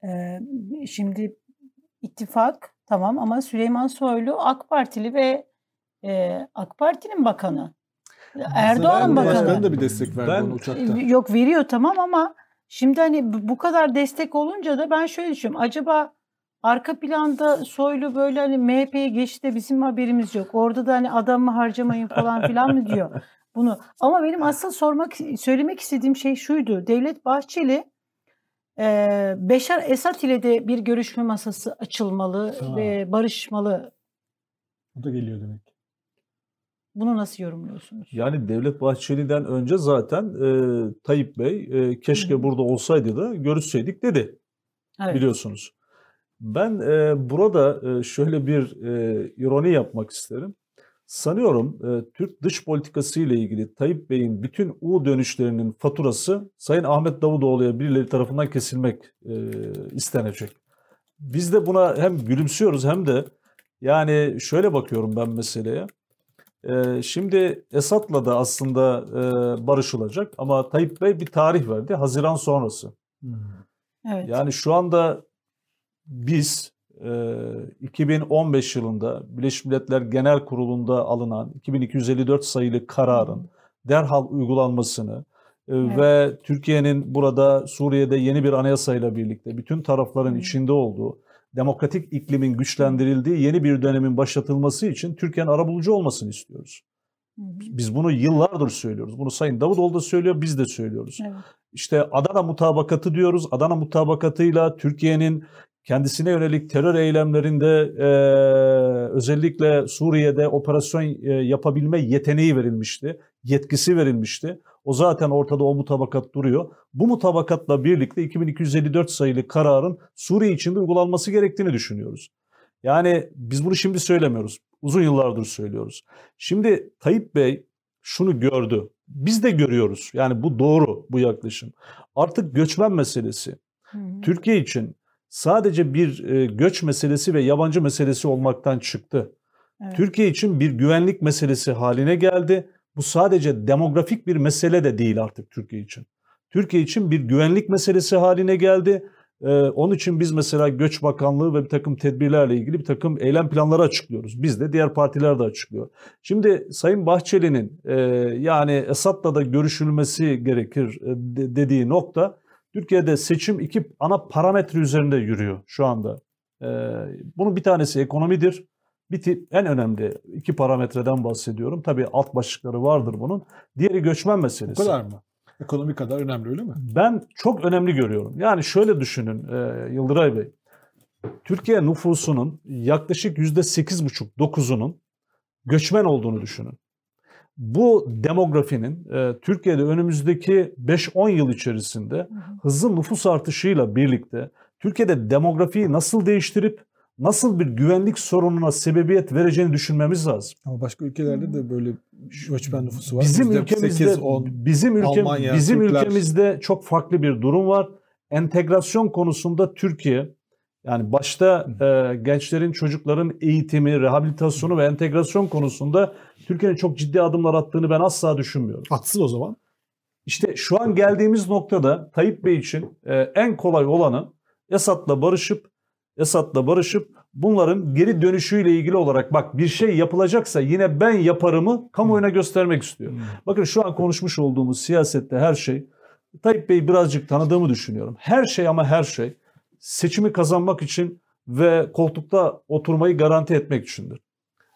e, şimdi ittifak tamam ama Süleyman Soylu AK Partili ve e, AK Parti'nin bakanı. Erdoğan'ın Başkan bakanı. da bir destek verdi Ben- uçakta. E, Yok veriyor tamam ama şimdi hani bu bu kadar destek olunca da ben şöyle düşünüyorum. Acaba arka planda Soylu böyle hani MHP'ye geçti de bizim haberimiz yok. Orada da hani adamı harcamayın falan filan mı diyor bunu. Ama benim asıl sormak söylemek istediğim şey şuydu. Devlet Bahçeli e, Beşar Esad ile de bir görüşme masası açılmalı Ha. ve barışmalı. O da geliyor demek. Bunu nasıl yorumluyorsunuz? Yani Devlet Bahçeli'den önce zaten e, Tayyip Bey e, keşke hı. burada olsaydı da görüşseydik dedi Evet. biliyorsunuz. Ben e, burada e, şöyle bir e, ironi yapmak isterim. Sanıyorum e, Türk dış politikası ile ilgili Tayyip Bey'in bütün U dönüşlerinin faturası Sayın Ahmet Davutoğlu'ya birileri tarafından kesilmek e, istenecek. Biz de buna hem gülümsüyoruz hem de yani şöyle bakıyorum ben meseleye. Ee, şimdi Esad'la da aslında e, barışılacak ama Tayyip Bey bir tarih verdi. Haziran sonrası. Evet. Yani şu anda biz e, 2015 yılında Birleşmiş Milletler Genel Kurulu'nda alınan 2254 sayılı kararın derhal uygulanmasını e, Evet. ve Türkiye'nin burada Suriye'de yeni bir anayasayla birlikte bütün tarafların Hı. içinde olduğu demokratik iklimin güçlendirildiği yeni bir dönemin başlatılması için Türkiye'nin arabulucu olmasını istiyoruz. Biz bunu yıllardır söylüyoruz. Bunu Sayın Davutoğlu da söylüyor, biz de söylüyoruz. Evet. İşte Adana mutabakatı diyoruz. Adana mutabakatıyla Türkiye'nin kendisine yönelik terör eylemlerinde e, özellikle Suriye'de operasyon e, yapabilme yeteneği verilmişti. Yetkisi verilmişti. O zaten ortada o mutabakat duruyor. Bu mutabakatla birlikte 2254 sayılı kararın Suriye içinde uygulanması gerektiğini düşünüyoruz. Yani biz bunu şimdi söylemiyoruz. Uzun yıllardır söylüyoruz. Şimdi Tayyip Bey şunu gördü. Biz de görüyoruz. Yani bu doğru bu yaklaşım. Artık göçmen meselesi Hı hı. Türkiye için sadece bir e, göç meselesi ve yabancı meselesi olmaktan çıktı. Evet. Türkiye için bir güvenlik meselesi haline geldi. Bu sadece demografik bir mesele de değil artık Türkiye için. Türkiye için bir güvenlik meselesi haline geldi. Ee, onun için biz mesela Göç Bakanlığı ve bir takım tedbirlerle ilgili bir takım eylem planları açıklıyoruz. Biz de diğer partiler de açıklıyor. Şimdi Sayın Bahçeli'nin e, yani Esad'la da görüşülmesi gerekir e, de- dediği nokta Türkiye'de seçim iki ana parametre üzerinde yürüyor şu anda. Ee, bunun bir tanesi ekonomidir. Bir en önemli iki parametreden bahsediyorum. Tabii alt başlıkları vardır bunun. Diğeri göçmen Bu meselesi. kadar mı? Ekonomi kadar önemli öyle mi? Ben çok önemli görüyorum. Yani şöyle düşünün e, Yıldıray Bey. Türkiye nüfusunun yaklaşık %8,5-9'unun göçmen olduğunu düşünün. Bu demografinin e, Türkiye'de önümüzdeki 5-10 yıl içerisinde Hı hı. hızlı nüfus artışıyla birlikte Türkiye'de demografiyi nasıl değiştirip nasıl bir güvenlik sorununa sebebiyet vereceğini düşünmemiz lazım. Ama başka ülkelerde de böyle göçmen nüfusu var. Bizim ülkemizde 8, 10. bizim ülke Almanya, bizim Türkler. ülkemizde çok farklı bir durum var. Entegrasyon konusunda Türkiye yani başta e, gençlerin, çocukların eğitimi, rehabilitasyonu ve entegrasyon konusunda Türkiye'nin çok ciddi adımlar attığını ben asla düşünmüyorum. Atsın o zaman. İşte şu an geldiğimiz noktada Tayyip Bey için e, en kolay olanı Esad'la barışıp Esad'la barışıp bunların geri dönüşüyle ilgili olarak bak bir şey yapılacaksa yine ben yaparımı kamuoyuna göstermek istiyor. Hmm. Bakın şu an konuşmuş olduğumuz siyasette her şey Tayyip Bey birazcık tanıdığımı düşünüyorum. Her şey ama her şey seçimi kazanmak için ve koltukta oturmayı garanti etmek içindir.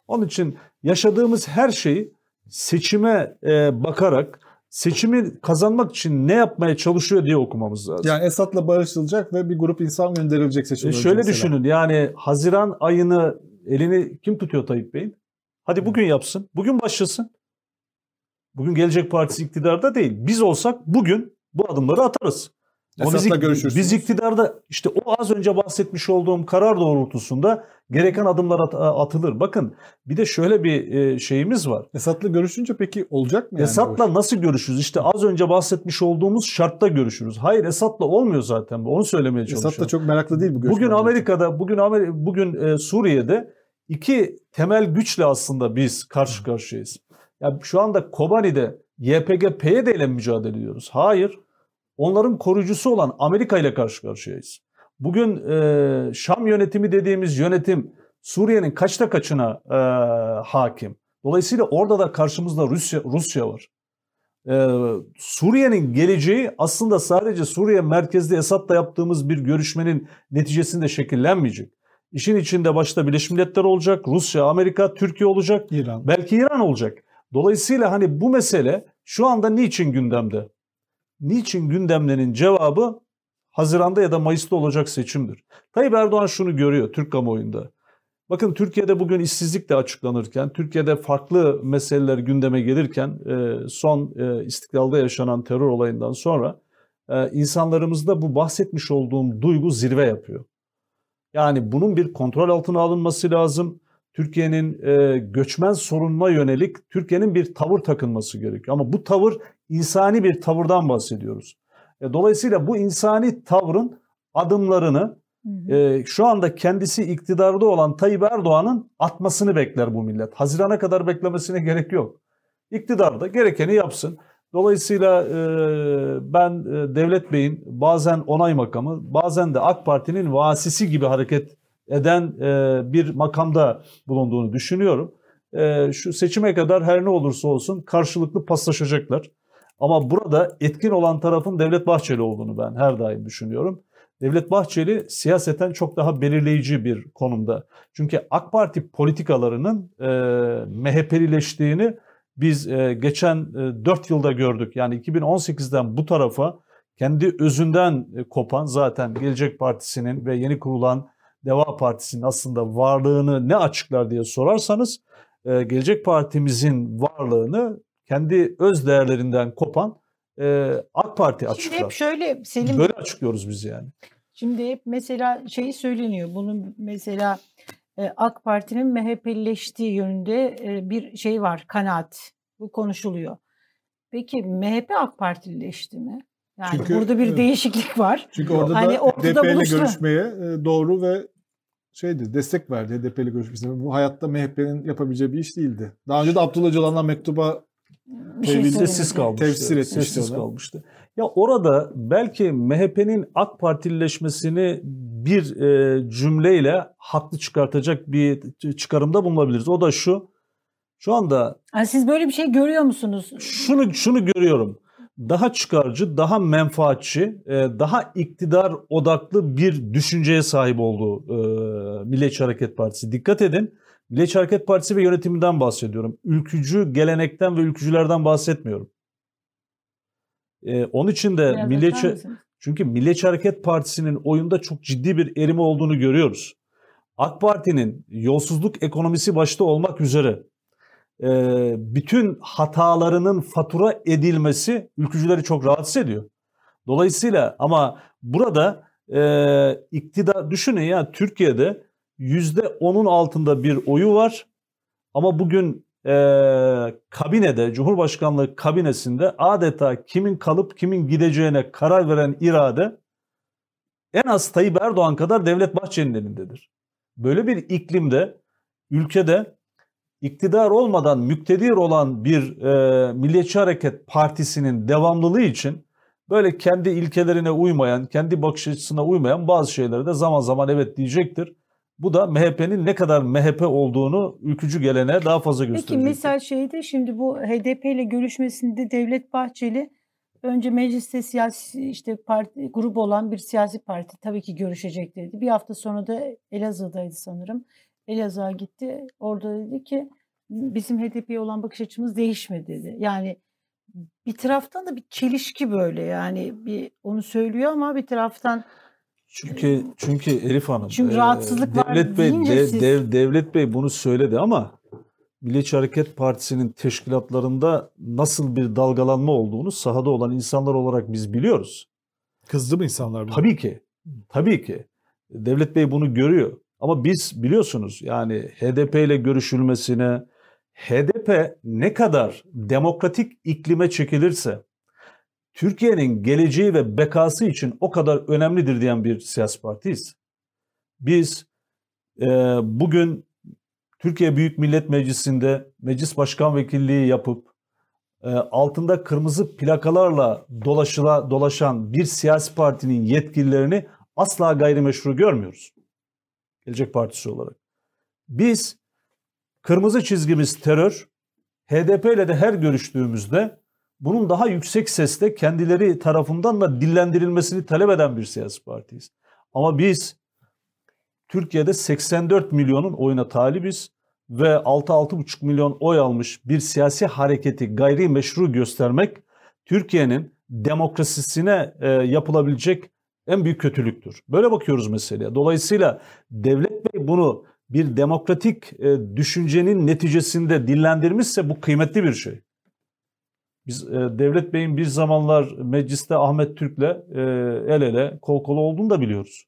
Onun için yaşadığımız her şeyi seçime e, bakarak seçimi kazanmak için ne yapmaya çalışıyor diye okumamız lazım. Yani Esad'la barışılacak ve bir grup insan gönderilecek seçim E, şöyle mesela. düşünün yani Haziran ayını elini kim tutuyor Tayyip Bey'in? Hadi bugün yapsın. Bugün başlasın. Bugün Gelecek Partisi iktidarda değil. Biz olsak bugün bu adımları atarız. Esad'la görüşürsünüz. biz iktidarda işte o az önce bahsetmiş olduğum karar doğrultusunda gereken adımlar at- atılır. Bakın bir de şöyle bir e, şeyimiz var. Esad'la görüşünce peki olacak mı yani? iş? nasıl görüşürüz? İşte az önce bahsetmiş olduğumuz şartta görüşürüz. Hayır Esad'la olmuyor zaten. Onu söylemeye çalışıyorum. Esad da çok meraklı değil bu görüşmeler. Bugün Amerika'da, bugün Amer bugün e, Suriye'de iki temel güçle aslında biz karşı karşıyayız. Ya şu anda Kobani'de YPG PYD ile mücadele ediyoruz? Hayır. Onların koruyucusu olan Amerika ile karşı karşıyayız. Bugün e, Şam yönetimi dediğimiz yönetim Suriye'nin kaçta kaçına e, hakim. Dolayısıyla orada da karşımızda Rusya Rusya var. E, Suriye'nin geleceği aslında sadece Suriye merkezli Esad'la yaptığımız bir görüşmenin neticesinde şekillenmeyecek. İşin içinde başta Birleşmiş Milletler olacak, Rusya, Amerika, Türkiye olacak, İran. belki İran olacak. Dolayısıyla hani bu mesele şu anda niçin gündemde? Niçin gündemlerin cevabı Haziran'da ya da Mayıs'ta olacak seçimdir. Tayyip Erdoğan şunu görüyor Türk kamuoyunda. Bakın Türkiye'de bugün işsizlik de açıklanırken, Türkiye'de farklı meseleler gündeme gelirken e, son e, istiklalda yaşanan terör olayından sonra e, insanlarımızda bu bahsetmiş olduğum duygu zirve yapıyor. Yani bunun bir kontrol altına alınması lazım. Türkiye'nin göçmen sorununa yönelik Türkiye'nin bir tavır takınması gerekiyor. Ama bu tavır insani bir tavırdan bahsediyoruz. E, dolayısıyla bu insani tavrın adımlarını e, şu anda kendisi iktidarda olan Tayyip Erdoğan'ın atmasını bekler bu millet. Hazirana kadar beklemesine gerek yok. İktidarda gerekeni yapsın. Dolayısıyla e, ben e, Devlet Bey'in bazen onay makamı, bazen de AK Parti'nin vasisi gibi hareket eden e, bir makamda bulunduğunu düşünüyorum. E, şu seçime kadar her ne olursa olsun karşılıklı paslaşacaklar. Ama burada etkin olan tarafın Devlet Bahçeli olduğunu ben her daim düşünüyorum. Devlet Bahçeli siyaseten çok daha belirleyici bir konumda. Çünkü AK Parti politikalarının e, MHP'lileştiğini biz e, geçen e, 4 yılda gördük. Yani 2018'den bu tarafa kendi özünden e, kopan zaten Gelecek Partisi'nin ve yeni kurulan Deva Partisi'nin aslında varlığını ne açıklar diye sorarsanız e, Gelecek Partimizin varlığını kendi öz değerlerinden kopan e, AK Parti Şimdi açıklar. hep şöyle Selim Böyle açıklıyoruz biz yani. Şimdi hep mesela şeyi söyleniyor. Bunun mesela e, AK Parti'nin MHP'lileştiği yönünde e, bir şey var, kanaat. Bu konuşuluyor. Peki MHP AK Partilileşti mi? Yani Çünkü, burada bir değişiklik var. Çünkü orada Hani da ortada HDP ile buluştu. görüşmeye e, doğru ve şeydi destek verdi HDP ile görüşmesine. Bu hayatta MHP'nin yapabileceği bir iş değildi. Daha önce de Abdullah Öcalan'dan mektuba Bir şey. Sessiz kalmıştı. Tefsir etmişti onu. kalmıştı. Ya orada belki MHP'nin AK Partilileşmesini bir e, cümleyle haklı çıkartacak bir çıkarımda bulunabiliriz. O da şu. Şu anda Yani siz böyle bir şey görüyor musunuz? şunu şunu görüyorum. Daha çıkarcı, daha menfaatçi, e, daha iktidar odaklı bir düşünceye sahip olduğu e, Milliyetçi Hareket Partisi. Dikkat edin. Milliyetçi Hareket Partisi ve yönetiminden bahsediyorum. Ülkücü gelenekten ve ülkücülerden bahsetmiyorum. E, onun için de Biraz Milliyetçi çünkü Milliyetçi Hareket Partisi'nin oyunda çok ciddi bir erime olduğunu görüyoruz. AK Parti'nin yolsuzluk ekonomisi başta olmak üzere e, bütün hatalarının fatura edilmesi ülkücüleri çok rahatsız ediyor. Dolayısıyla ama burada e, iktidar düşünün ya Türkiye'de yüzde onun altında bir oyu var ama bugün e, kabinede Cumhurbaşkanlığı kabinesinde adeta kimin kalıp kimin gideceğine karar veren irade en az Tayyip Erdoğan kadar Devlet Bahçeli'nin elindedir. Böyle bir iklimde ülkede iktidar olmadan müktedir olan bir e, Milliyetçi Hareket Partisi'nin devamlılığı için böyle kendi ilkelerine uymayan, kendi bakış açısına uymayan bazı şeylere de zaman zaman evet diyecektir. Bu da MHP'nin ne kadar MHP olduğunu ülkücü gelene daha fazla gösterecektir. Peki mesela şeyde şimdi bu HDP ile görüşmesinde Devlet Bahçeli önce mecliste siyasi işte parti grup olan bir siyasi parti tabii ki görüşecek dedi. Bir hafta sonra da Elazığ'daydı sanırım. Elazığ'a gitti. Orada dedi ki bizim HDP'ye olan bakış açımız değişmedi dedi. Yani bir taraftan da bir çelişki böyle yani bir onu söylüyor ama bir taraftan Çünkü çünkü Elif Hanım, Çünkü e, rahatsızlık var Devlet Bey, de- siz- Dev- Devlet Bey bunu söyledi ama Milliyetçi Hareket Partisi'nin teşkilatlarında nasıl bir dalgalanma olduğunu sahada olan insanlar olarak biz biliyoruz. Kızdı mı insanlar? buna? Tabii ki. Tabii ki. Devlet Bey bunu görüyor. Ama biz biliyorsunuz yani HDP ile görüşülmesine, HDP ne kadar demokratik iklime çekilirse Türkiye'nin geleceği ve bekası için o kadar önemlidir diyen bir siyasi partiyiz. Biz e, bugün Türkiye Büyük Millet Meclisi'nde meclis başkan vekilliği yapıp e, altında kırmızı plakalarla dolaşıla, dolaşan bir siyasi partinin yetkililerini asla gayrimeşru görmüyoruz. Gelecek Partisi olarak. Biz kırmızı çizgimiz terör, HDP ile de her görüştüğümüzde bunun daha yüksek sesle kendileri tarafından da dillendirilmesini talep eden bir siyasi partiyiz. Ama biz Türkiye'de 84 milyonun oyuna talibiz ve 6-6,5 milyon oy almış bir siyasi hareketi gayrimeşru göstermek Türkiye'nin demokrasisine e, yapılabilecek en büyük kötülüktür. Böyle bakıyoruz meseleye. Dolayısıyla Devlet Bey bunu bir demokratik e, düşüncenin neticesinde dillendirmişse bu kıymetli bir şey. Biz e, Devlet Bey'in bir zamanlar mecliste Ahmet Türk'le e, el ele kol kola olduğunu da biliyoruz.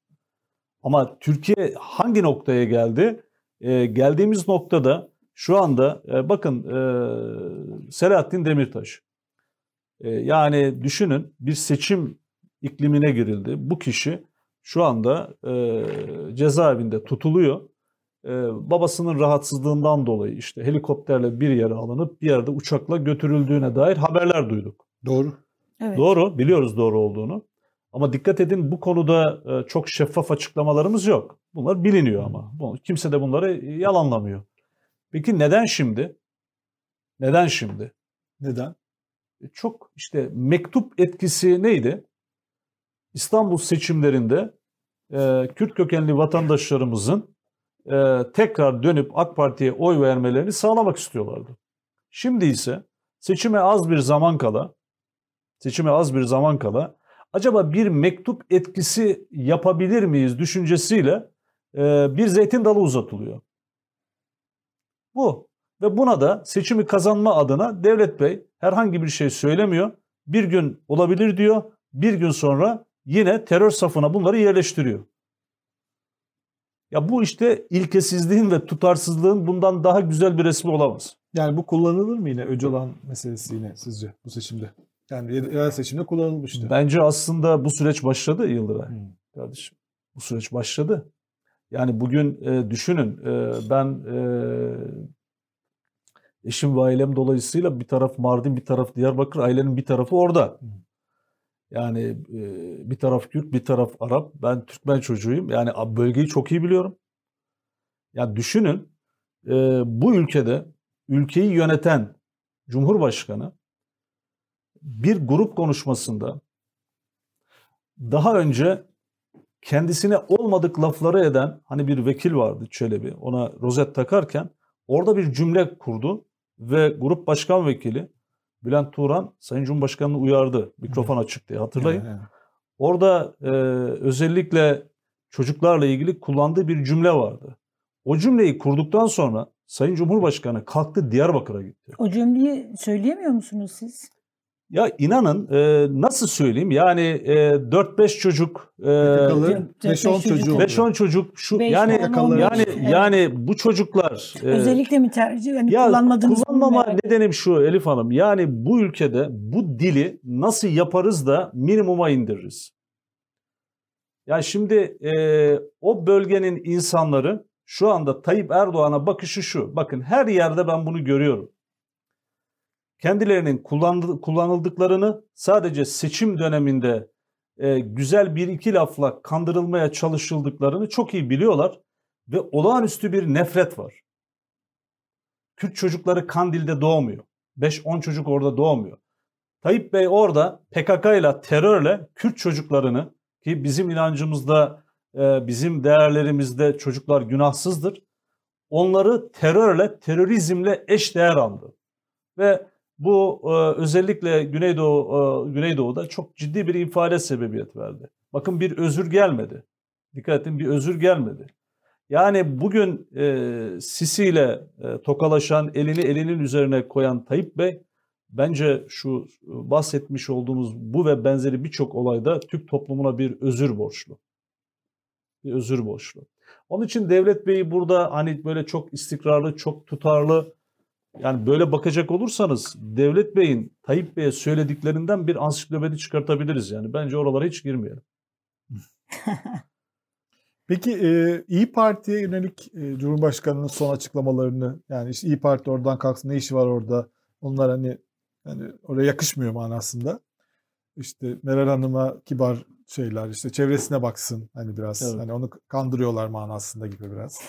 Ama Türkiye hangi noktaya geldi? E, geldiğimiz noktada şu anda e, bakın e, Selahattin Demirtaş. E, yani düşünün bir seçim iklimine girildi. Bu kişi şu anda e, cezaevinde tutuluyor. E, babasının rahatsızlığından dolayı işte helikopterle bir yere alınıp bir yerde uçakla götürüldüğüne dair haberler duyduk. Doğru. evet. Doğru, biliyoruz doğru olduğunu. Ama dikkat edin bu konuda e, çok şeffaf açıklamalarımız yok. Bunlar biliniyor ama. Kimse de bunları yalanlamıyor. Peki neden şimdi? Neden şimdi? Neden? E, Çok işte mektup etkisi neydi? İstanbul seçimlerinde e, Kürt kökenli vatandaşlarımızın tekrar dönüp AK Parti'ye oy vermelerini sağlamak istiyorlardı. Şimdi ise seçime az bir zaman kala seçime az bir zaman kala acaba bir mektup etkisi yapabilir miyiz düşüncesiyle e, bir zeytin dalı uzatılıyor. Bu. Ve buna da seçimi kazanma adına Devlet Bey herhangi bir şey söylemiyor. Bir gün olabilir diyor. Bir gün sonra yine terör safına bunları yerleştiriyor. Ya bu işte ilkesizliğin ve tutarsızlığın bundan daha güzel bir resmi olamaz. Yani bu kullanılır mı yine Öcalan meselesi yine sizce bu seçimde? Yani yerel seçimde kullanılmıştı. Bence aslında bu süreç başladı Yıldıray. Hmm. kardeşim. Bu süreç başladı. Yani bugün e, düşünün e, ben e, eşim ve ailem dolayısıyla bir taraf Mardin bir taraf Diyarbakır ailenin bir tarafı orada. Yani bir taraf Kürt bir taraf Arap ben Türkmen çocuğuyum yani bölgeyi çok iyi biliyorum. Ya düşünün e, bu ülkede ülkeyi yöneten Cumhurbaşkanı bir grup konuşmasında daha önce kendisine olmadık lafları eden hani bir vekil vardı Çelebi ona rozet takarken orada bir cümle kurdu ve grup başkan vekili Bülent Turan Sayın Cumhurbaşkanı'nı uyardı mikrofon açık diye hatırlayın. Orada e, özellikle çocuklarla ilgili kullandığı bir cümle vardı. O cümleyi kurduktan sonra Sayın Cumhurbaşkanı kalktı Diyarbakır'a gitti. O cümleyi söyleyemiyor musunuz siz? Ya inanın e, nasıl söyleyeyim yani e, 4-5 çocuk e, Yakalı Dört- 5-10 dört- beş çocuğu oldu. 5-10 çocuk şu Beş, yani beş, yani evet. yani bu çocuklar e, Özellikle mi tercih? Yani ya kullanmadığınız kullanmama merak- nedenim şu Elif Hanım. Yani bu ülkede bu dili nasıl yaparız da minimuma indiririz? Ya şimdi e, o bölgenin insanları şu anda Tayyip Erdoğan'a bakışı şu. Bakın her yerde ben bunu görüyorum. Kendilerinin kullanıldıklarını sadece seçim döneminde e, güzel bir iki lafla kandırılmaya çalışıldıklarını çok iyi biliyorlar ve olağanüstü bir nefret var. Kürt çocukları Kandil'de doğmuyor. 5-10 çocuk orada doğmuyor. Tayyip Bey orada PKK ile terörle Kürt çocuklarını ki bizim inancımızda e, bizim değerlerimizde çocuklar günahsızdır. Onları terörle, terörizmle eş değer aldı. Ve bu e, özellikle Güneydoğu, e, Güneydoğu'da çok ciddi bir infiale sebebiyet verdi. Bakın bir özür gelmedi. Dikkat edin bir özür gelmedi. Yani bugün e, Sisi e, tokalaşan, elini elinin üzerine koyan Tayyip Bey bence şu bahsetmiş olduğumuz bu ve benzeri birçok olayda Türk toplumuna bir özür borçlu. Bir özür borçlu. Onun için Devlet Bey'i burada hani böyle çok istikrarlı, çok tutarlı yani böyle bakacak olursanız Devlet Bey'in Tayyip Bey'e söylediklerinden bir ansiklopedi çıkartabiliriz yani. Bence oralara hiç girmeyelim. Peki e, İyi Parti'ye yönelik e, Cumhurbaşkanı'nın son açıklamalarını yani işte İyi Parti oradan kalksın ne işi var orada onlar hani yani oraya yakışmıyor manasında. İşte Meral Hanım'a kibar şeyler işte çevresine baksın hani biraz Evet. hani onu kandırıyorlar manasında gibi biraz.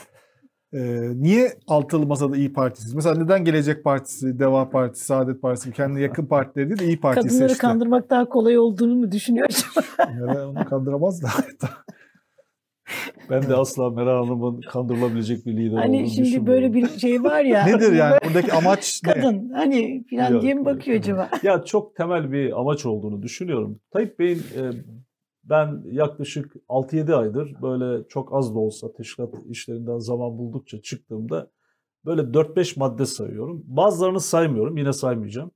E, niye altılı masada İyi Partisiz? Mesela neden Gelecek Partisi, Deva Partisi, Saadet Partisi kendine yakın partileri değil de İyi Parti'yi Kadınları seçtiler. kandırmak daha kolay olduğunu mu düşünüyor acaba? Yani onu kandıramaz da. Ben de asla Meral Hanım'ın kandırılabilecek bir lider hani olduğunu şimdi böyle bir şey var ya. Nedir yani buradaki amaç ne? Kadın hani falan diye mi bakıyor acaba? Ya çok temel bir amaç olduğunu düşünüyorum. Tayyip Bey'in e, ben yaklaşık 6-7 aydır böyle çok az da olsa teşkilat işlerinden zaman buldukça çıktığımda böyle 4-5 madde sayıyorum. Bazılarını saymıyorum yine saymayacağım.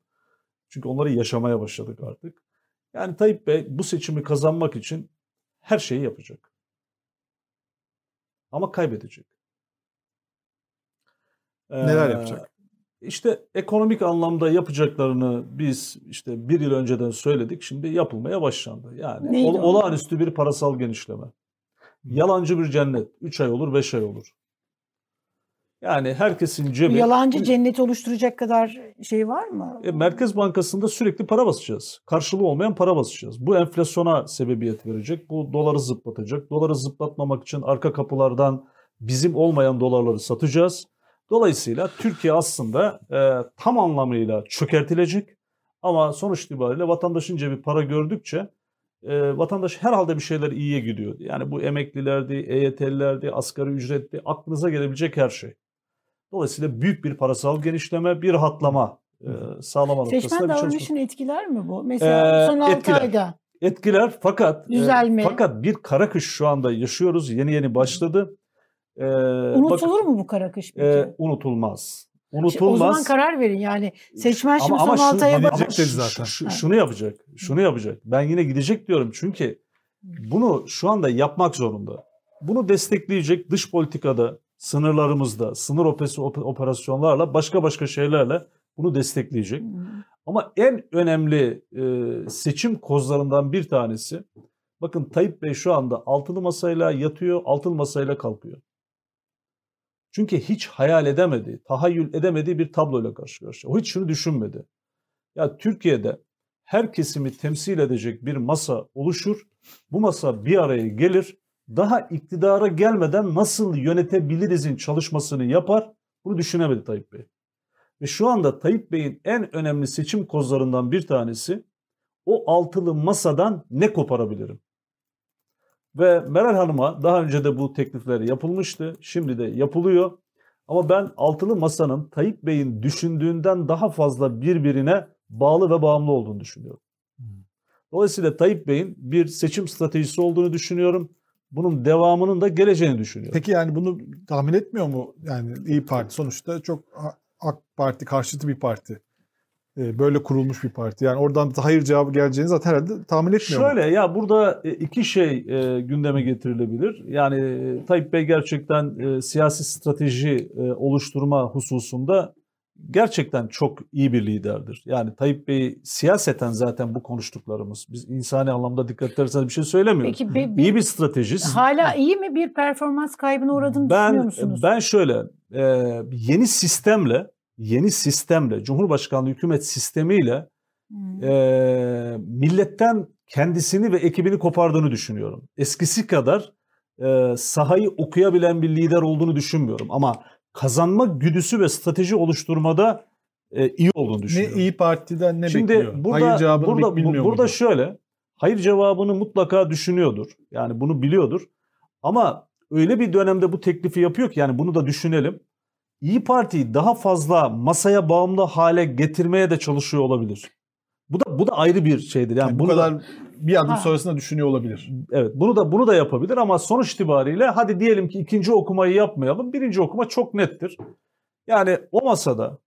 Çünkü onları yaşamaya başladık artık. Yani Tayyip Bey bu seçimi kazanmak için her şeyi yapacak. Ama kaybedecek. Neler Ee, yapacak? İşte ekonomik anlamda yapacaklarını biz işte bir yıl önceden söyledik. Şimdi yapılmaya başlandı. Yani Neydi olağanüstü bir parasal genişleme. Yalancı bir cennet. 3 ay olur, 5 ay olur. Yani herkesin cebi... yalancı cennet oluşturacak kadar şey var mı? E, Merkez Bankası'nda sürekli para basacağız. Karşılığı olmayan para basacağız. Bu enflasyona sebebiyet verecek. Bu doları zıplatacak. Doları zıplatmamak için arka kapılardan bizim olmayan dolarları satacağız. Dolayısıyla Türkiye aslında e, tam anlamıyla çökertilecek. Ama sonuç itibariyle vatandaşın cebi para gördükçe e, vatandaş herhalde bir şeyler iyiye gidiyor. Yani bu emeklilerdi, EYT'lilerdi, asgari ücretti, aklınıza gelebilecek her şey. Dolayısıyla büyük bir parasal genişleme, bir rahatlama e, sağlama noktasında Seçmen bir çalışma. davranışını etkiler mi bu? Mesela Ee, son 6 etkiler. ayda. Etkiler fakat e, fakat bir kara kış şu anda yaşıyoruz. Yeni yeni başladı. E, Unutulur bak- mu bu kara kış peki? e, unutulmaz. Unutulmaz. o zaman karar verin yani. Seçmen şimdi ama, ama son 6 şu- aya ama bak. Zaten. şu- şunu yapacak. Şunu yapacak. Ben yine gidecek diyorum çünkü bunu şu anda yapmak zorunda. Bunu destekleyecek dış politikada, sınırlarımızda, sınır operasyonlarla, başka başka şeylerle bunu destekleyecek. Ama en önemli e, seçim kozlarından bir tanesi, bakın Tayyip Bey şu anda altılı masayla yatıyor, altılı masayla kalkıyor. Çünkü hiç hayal edemedi, tahayyül edemediği bir tabloyla karşı karşıya. O hiç şunu düşünmedi. Ya Türkiye'de her kesimi temsil edecek bir masa oluşur. Bu masa bir araya gelir. Daha iktidara gelmeden nasıl yönetebilirizin çalışmasını yapar. Bunu düşünemedi Tayyip Bey. Ve şu anda Tayyip Bey'in en önemli seçim kozlarından bir tanesi o altılı masadan ne koparabilirim? Ve Meral Hanım'a daha önce de bu teklifler yapılmıştı. Şimdi de yapılıyor. Ama ben altılı masanın Tayyip Bey'in düşündüğünden daha fazla birbirine bağlı ve bağımlı olduğunu düşünüyorum. Dolayısıyla Tayyip Bey'in bir seçim stratejisi olduğunu düşünüyorum. Bunun devamının da geleceğini düşünüyorum. Peki yani bunu tahmin etmiyor mu? Yani İyi Parti sonuçta çok AK Parti karşıtı bir parti. Ee, Böyle kurulmuş bir parti. Yani oradan da hayır cevabı geleceğini zaten herhalde tahmin etmiyor mu? Şöyle ya burada e, iki şey e, gündeme getirilebilir. Yani e, Tayyip Bey gerçekten e, siyasi strateji e, oluşturma hususunda gerçekten çok iyi bir liderdir. Yani Tayyip Bey siyaseten zaten bu konuştuklarımız. Biz insani anlamda dikkat ederseniz bir şey söylemiyoruz. Peki be- İyi bir stratejist. hala iyi mi bir performans kaybına uğradığını düşünüyor Ben musunuz? ben şöyle e, yeni sistemle yeni sistemle Cumhurbaşkanlığı hükümet sistemiyle Hmm. e, milletten kendisini ve ekibini kopardığını düşünüyorum. Eskisi kadar e, sahayı okuyabilen bir lider olduğunu düşünmüyorum. Ama kazanma güdüsü ve strateji oluşturmada e, iyi olduğunu Ne düşünüyorum. İyi Parti'den ne Şimdi bekliyor? burada Hayır cevabını burada bilmiyor bu- burada muydu? şöyle hayır cevabını mutlaka düşünüyordur. Yani bunu biliyordur. Ama öyle bir dönemde bu teklifi yapıyor ki yani bunu da düşünelim. İyi Parti'yi daha fazla masaya bağımlı hale getirmeye de çalışıyor olabilir. Bu da bu da ayrı bir şeydir. Yani, Yani bu bunu da- kadar bir adım Ha. sonrasında düşünüyor olabilir. evet bunu da bunu da yapabilir ama sonuç itibariyle hadi diyelim ki ikinci okumayı yapmayalım. Birinci okuma çok nettir. Yani o masada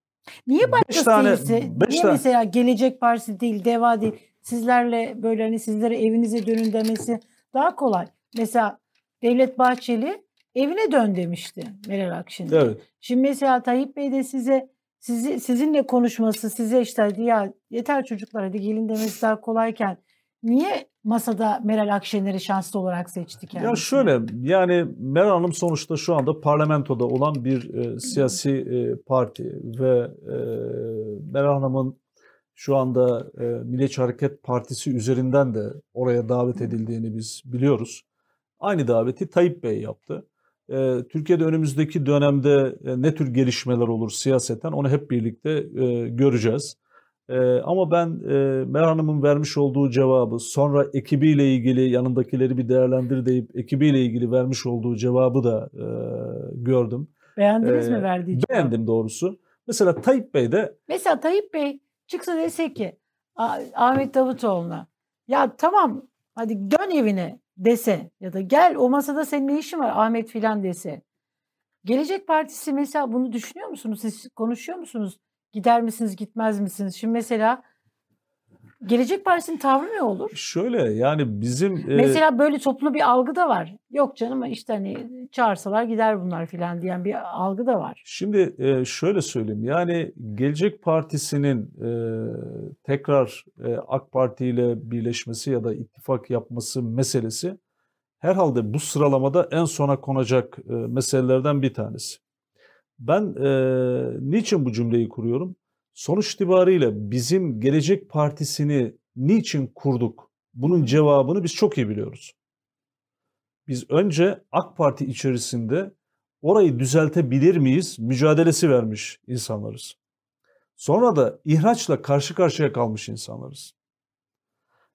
Niye başkası tane- değilse? beş Niye tane- mesela Gelecek Partisi değil, Deva değil, sizlerle böyle hani sizlere evinize dönün demesi daha kolay. Mesela Devlet Bahçeli evine dön demişti Meral Akşener. evet Şimdi mesela Tayyip Bey de size sizi sizinle konuşması, size işte hadi ya yeter çocuklar hadi gelin demesi daha kolayken niye masada Meral Akşener'i şanslı olarak seçti kendisi? Ya şöyle yani Meral Hanım sonuçta şu anda parlamentoda olan bir e, siyasi e, parti ve e, Meral Hanım'ın şu anda e, Milliyetçi Hareket Partisi üzerinden de oraya davet edildiğini biz biliyoruz. Aynı daveti Tayyip Bey yaptı. E, Türkiye'de önümüzdeki dönemde e, ne tür gelişmeler olur siyaseten onu hep birlikte e, göreceğiz. Ee, ama ben e, Hanım'ın vermiş olduğu cevabı sonra ekibiyle ilgili yanındakileri bir değerlendir deyip ekibiyle ilgili vermiş olduğu cevabı da e, gördüm. Beğendiniz mi Ee, verdiği cevabı? Beğendim doğrusu. Mesela Tayyip Bey de Mesela Tayyip Bey çıksa dese ki "Ah- Ahmet Davutoğlu'na ya tamam hadi dön evine dese ya da gel o masada senin ne işin var Ahmet filan dese. Gelecek Partisi mesela bunu düşünüyor musunuz? Siz konuşuyor musunuz? Gider misiniz gitmez misiniz? Şimdi mesela Gelecek Partisi'nin tavrı ne olur? şöyle yani bizim e, Mesela böyle toplu bir algı da var. Yok canım işte hani çağırsalar gider bunlar filan diyen bir algı da var. Şimdi e, şöyle söyleyeyim yani Gelecek Partisi'nin e, tekrar e, AK Parti ile birleşmesi ya da ittifak yapması meselesi herhalde bu sıralamada en sona konacak e, meselelerden bir tanesi. Ben e, niçin bu cümleyi kuruyorum? Sonuç itibariyle bizim Gelecek Partisi'ni niçin kurduk? Bunun cevabını biz çok iyi biliyoruz. Biz önce AK Parti içerisinde orayı düzeltebilir miyiz mücadelesi vermiş insanlarız. Sonra da ihraçla karşı karşıya kalmış insanlarız.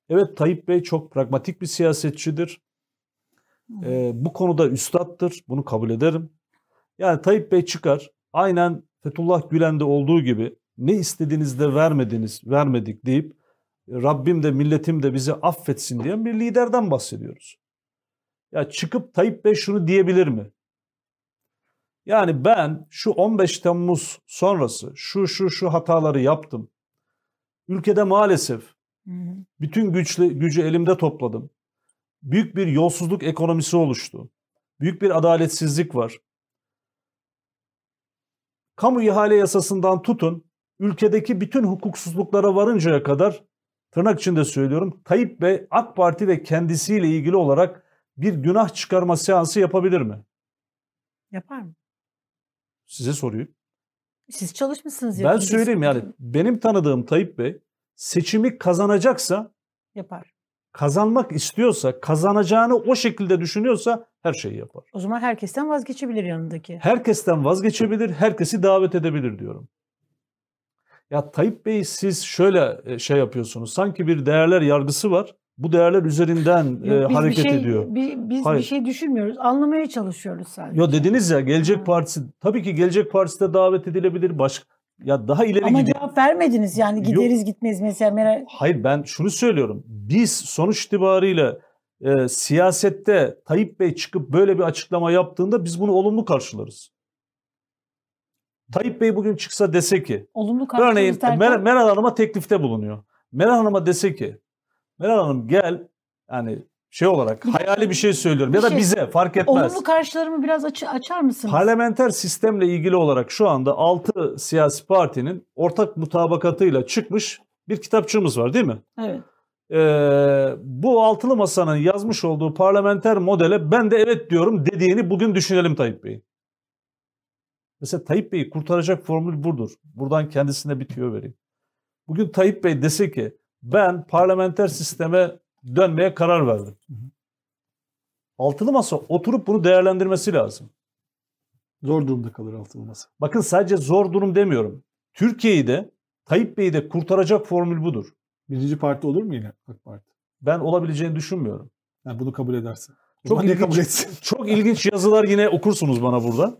Evet Tayyip Bey çok pragmatik bir siyasetçidir. Ee, bu konuda üstattır. Bunu kabul ederim. Yani Tayyip Bey çıkar. Aynen Fethullah Gülen'de olduğu gibi ne istediğinizde vermediniz, vermedik deyip Rabbim de milletim de bizi affetsin diyen bir liderden bahsediyoruz. Ya çıkıp Tayyip Bey şunu diyebilir mi? Yani ben şu 15 Temmuz sonrası şu şu şu hataları yaptım. Ülkede maalesef bütün güçle, gücü elimde topladım. Büyük bir yolsuzluk ekonomisi oluştu. Büyük bir adaletsizlik var. Kamu ihale yasasından tutun, ülkedeki bütün hukuksuzluklara varıncaya kadar tırnak içinde söylüyorum Tayyip Bey AK Parti ve kendisiyle ilgili olarak bir günah çıkarma seansı yapabilir mi? Yapar mı? Size soruyorum. Siz çalışmışsınız. Ben söyleyeyim yani benim tanıdığım Tayyip Bey seçimi kazanacaksa Yapar. kazanmak istiyorsa, kazanacağını o şekilde düşünüyorsa her şeyi yapar. O zaman herkesten vazgeçebilir yanındaki. Herkesten vazgeçebilir, herkesi davet edebilir diyorum. Ya Tayyip Bey siz şöyle e, şey yapıyorsunuz. Sanki bir değerler yargısı var. Bu değerler üzerinden e, Yok, biz hareket şey, ediyor. bi- biz Hayır. bir şey düşünmüyoruz. Anlamaya çalışıyoruz sadece. Yo dediniz ya Gelecek Ha. Partisi tabii ki Gelecek Partisi de davet edilebilir. Başka ya daha ileri Ama gidiyor. cevap vermediniz yani Yok. gideriz gitmeyiz mesela Meral Hayır ben şunu söylüyorum. Biz sonuç itibariyle e, siyasette Tayyip Bey çıkıp böyle bir açıklama yaptığında biz bunu olumlu karşılarız. Tayyip Bey bugün çıksa dese ki olumlu Örneğin Mer- Meral Hanım'a teklifte bulunuyor. Meral Hanım'a dese ki Meral Hanım gel yani şey olarak hayali bir şey söylüyorum ya Bir da şey- bize fark etmez. Olumlu karşılarımı biraz açı- açar mısınız? Parlamenter sistemle ilgili olarak şu anda 6 siyasi partinin ortak mutabakatıyla çıkmış bir kitapçığımız var değil mi? Evet. Ee, bu altılı masanın yazmış olduğu parlamenter modele ben de evet diyorum dediğini bugün düşünelim Tayyip Bey. Mesela Tayyip Bey'i kurtaracak formül budur. Buradan kendisine bir tüyo vereyim. Bugün Tayyip Bey dese ki ben parlamenter sisteme dönmeye karar verdim. Altılı masa oturup bunu değerlendirmesi lazım. Zor durumda kalır altılı masa. Bakın sadece zor durum demiyorum. Türkiye'yi de Tayyip Bey'i de kurtaracak formül budur. Birinci parti olur mu yine AK Parti? Ben olabileceğini düşünmüyorum. Yani bunu kabul edersin. Çok ilginç. kabul etsin? Çok ilginç yazılar yine okursunuz bana burada.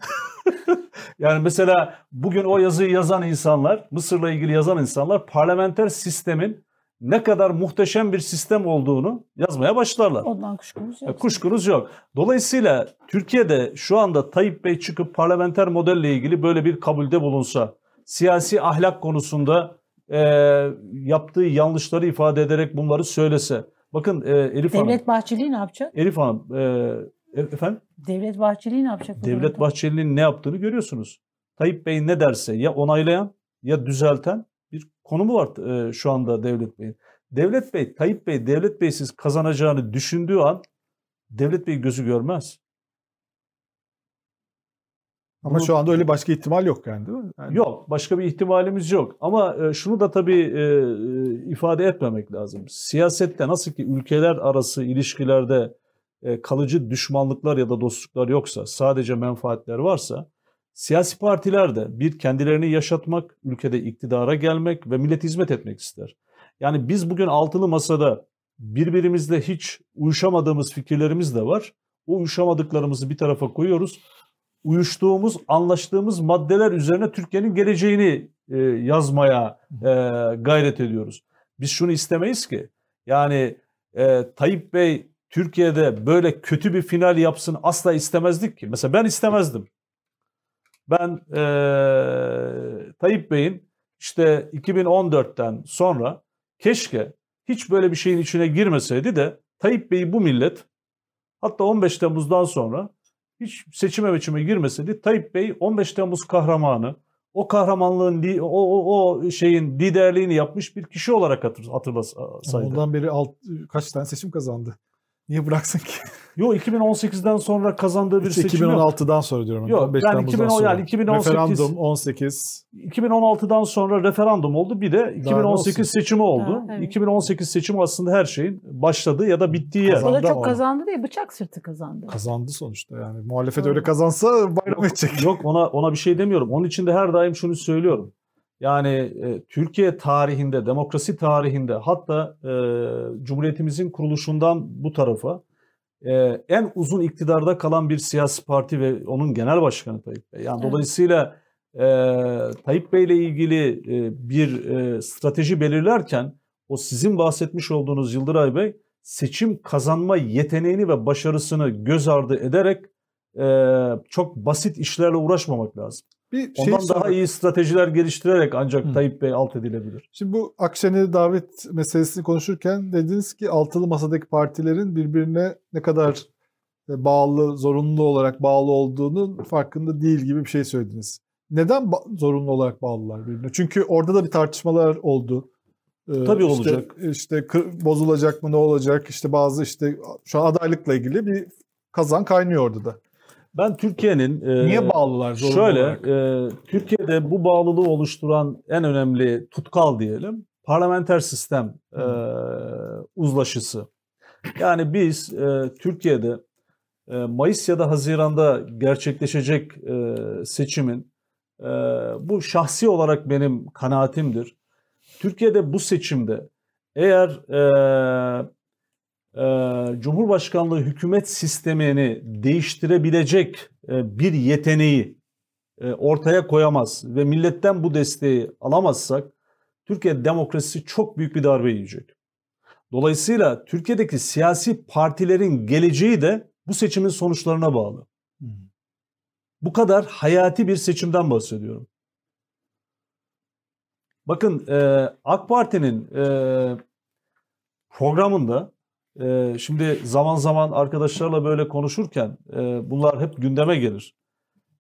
yani mesela bugün o yazıyı yazan insanlar, Mısır'la ilgili yazan insanlar parlamenter sistemin ne kadar muhteşem bir sistem olduğunu yazmaya başlarlar. Ondan kuşkumuz yok. Kuşkunuz yok. Dolayısıyla Türkiye'de şu anda Tayyip Bey çıkıp parlamenter modelle ilgili böyle bir kabulde bulunsa, siyasi ahlak konusunda e, yaptığı yanlışları ifade ederek bunları söylese. Bakın e, Elif Hanım, Devlet Bahçeli ne yapacak? Elif Hanım, e, e- efendim Devlet Bahçeli ne yapacak? Devlet? Bahçeli'nin ne yaptığını görüyorsunuz. Tayyip Bey ne derse ya onaylayan ya düzelten bir konumu var e, şu anda Devlet Bey'in. Devlet Bey, Tayyip Bey, Devlet Bey'siz kazanacağını düşündüğü an Devlet Bey gözü görmez. Ama Bunu- şu anda öyle başka ihtimal yok yani değil mi? Yani Yok, başka bir ihtimalimiz yok. Ama e, şunu da tabii e, e, ifade etmemek lazım. Siyasette nasıl ki ülkeler arası ilişkilerde e, kalıcı düşmanlıklar ya da dostluklar yoksa, sadece menfaatler varsa, siyasi partiler de bir kendilerini yaşatmak, ülkede iktidara gelmek ve millete hizmet etmek ister. Yani biz bugün altılı masada birbirimizle hiç uyuşamadığımız fikirlerimiz de var. O uyuşamadıklarımızı bir tarafa koyuyoruz uyuştuğumuz, anlaştığımız maddeler üzerine Türkiye'nin geleceğini e, yazmaya e, gayret ediyoruz. Biz şunu istemeyiz ki. Yani e, Tayyip Bey Türkiye'de böyle kötü bir final yapsın asla istemezdik ki. Mesela ben istemezdim. Ben e, Tayyip Bey'in işte 2014'ten sonra keşke hiç böyle bir şeyin içine girmeseydi de Tayyip Bey'i bu millet hatta 15 Temmuz'dan sonra hiç seçime meçime girmeseydi Tayyip Bey 15 Temmuz kahramanı o kahramanlığın o, o, o şeyin liderliğini yapmış bir kişi olarak hatır, hatırlasaydı. ondan beri alt, kaç tane seçim kazandı? Niye bıraksın ki? Yo 2018'den sonra kazandığı bir İşte seçim yok. 2016'dan sonra diyorum. Yok, 15 ben Temmuz'dan 2010 sonra. yani 2018 Referandum 18. 2016'dan sonra referandum oldu. Bir de Daha ne 2018 olsun? seçimi oldu. Ha, evet. 2018 seçimi aslında her şeyin başladığı ya da bittiği yer. O da çok ama. kazandı diye bıçak sırtı kazandı. Kazandı sonuçta yani. Muhalefet Doğru. öyle kazansa bayram edecek. Yok ona ona bir şey demiyorum. Onun için de her daim şunu söylüyorum. Yani e, Türkiye tarihinde, demokrasi tarihinde hatta e, Cumhuriyetimizin kuruluşundan bu tarafa e, en uzun iktidarda kalan bir siyasi parti ve onun genel başkanı Tayyip Bey. Yani Evet. dolayısıyla e, Tayyip Bey ile ilgili e, bir e, strateji belirlerken o sizin bahsetmiş olduğunuz Yıldıray Bey seçim kazanma yeteneğini ve başarısını göz ardı ederek e, çok basit işlerle uğraşmamak lazım. Bir şey Ondan sormak- daha iyi stratejiler geliştirerek ancak Hı. Tayyip Bey alt edilebilir. Şimdi bu Akşener davet meselesini konuşurken dediniz ki altılı masadaki partilerin birbirine ne kadar e, bağlı, zorunlu olarak bağlı olduğunun farkında değil gibi bir şey söylediniz. Neden zorunlu olarak bağlılar birbirine? Çünkü orada da bir tartışmalar oldu. Ee, Tabii işte- olacak. İşte bozulacak mı ne olacak? İşte bazı işte şu an adaylıkla ilgili bir kazan kaynıyor orada da. Ben Türkiye'nin e, Niye bağlılar zorunlu Şöyle, olarak? e, Türkiye'de bu bağlılığı oluşturan en önemli tutkal diyelim, parlamenter sistem e, uzlaşısı. Yani biz e, Türkiye'de e, Mayıs ya da Haziran'da gerçekleşecek e, seçimin, e, bu şahsi olarak benim kanaatimdir. Türkiye'de bu seçimde eğer e, e, Cumhurbaşkanlığı hükümet sistemini değiştirebilecek e, bir yeteneği e, ortaya koyamaz ve milletten bu desteği alamazsak Türkiye demokrasisi çok büyük bir darbe yiyecek. Dolayısıyla Türkiye'deki siyasi partilerin geleceği de bu seçimin sonuçlarına bağlı. Bu kadar hayati bir seçimden bahsediyorum. Bakın e, AK Parti'nin e, programında e, şimdi zaman zaman arkadaşlarla böyle konuşurken e, bunlar hep gündeme gelir.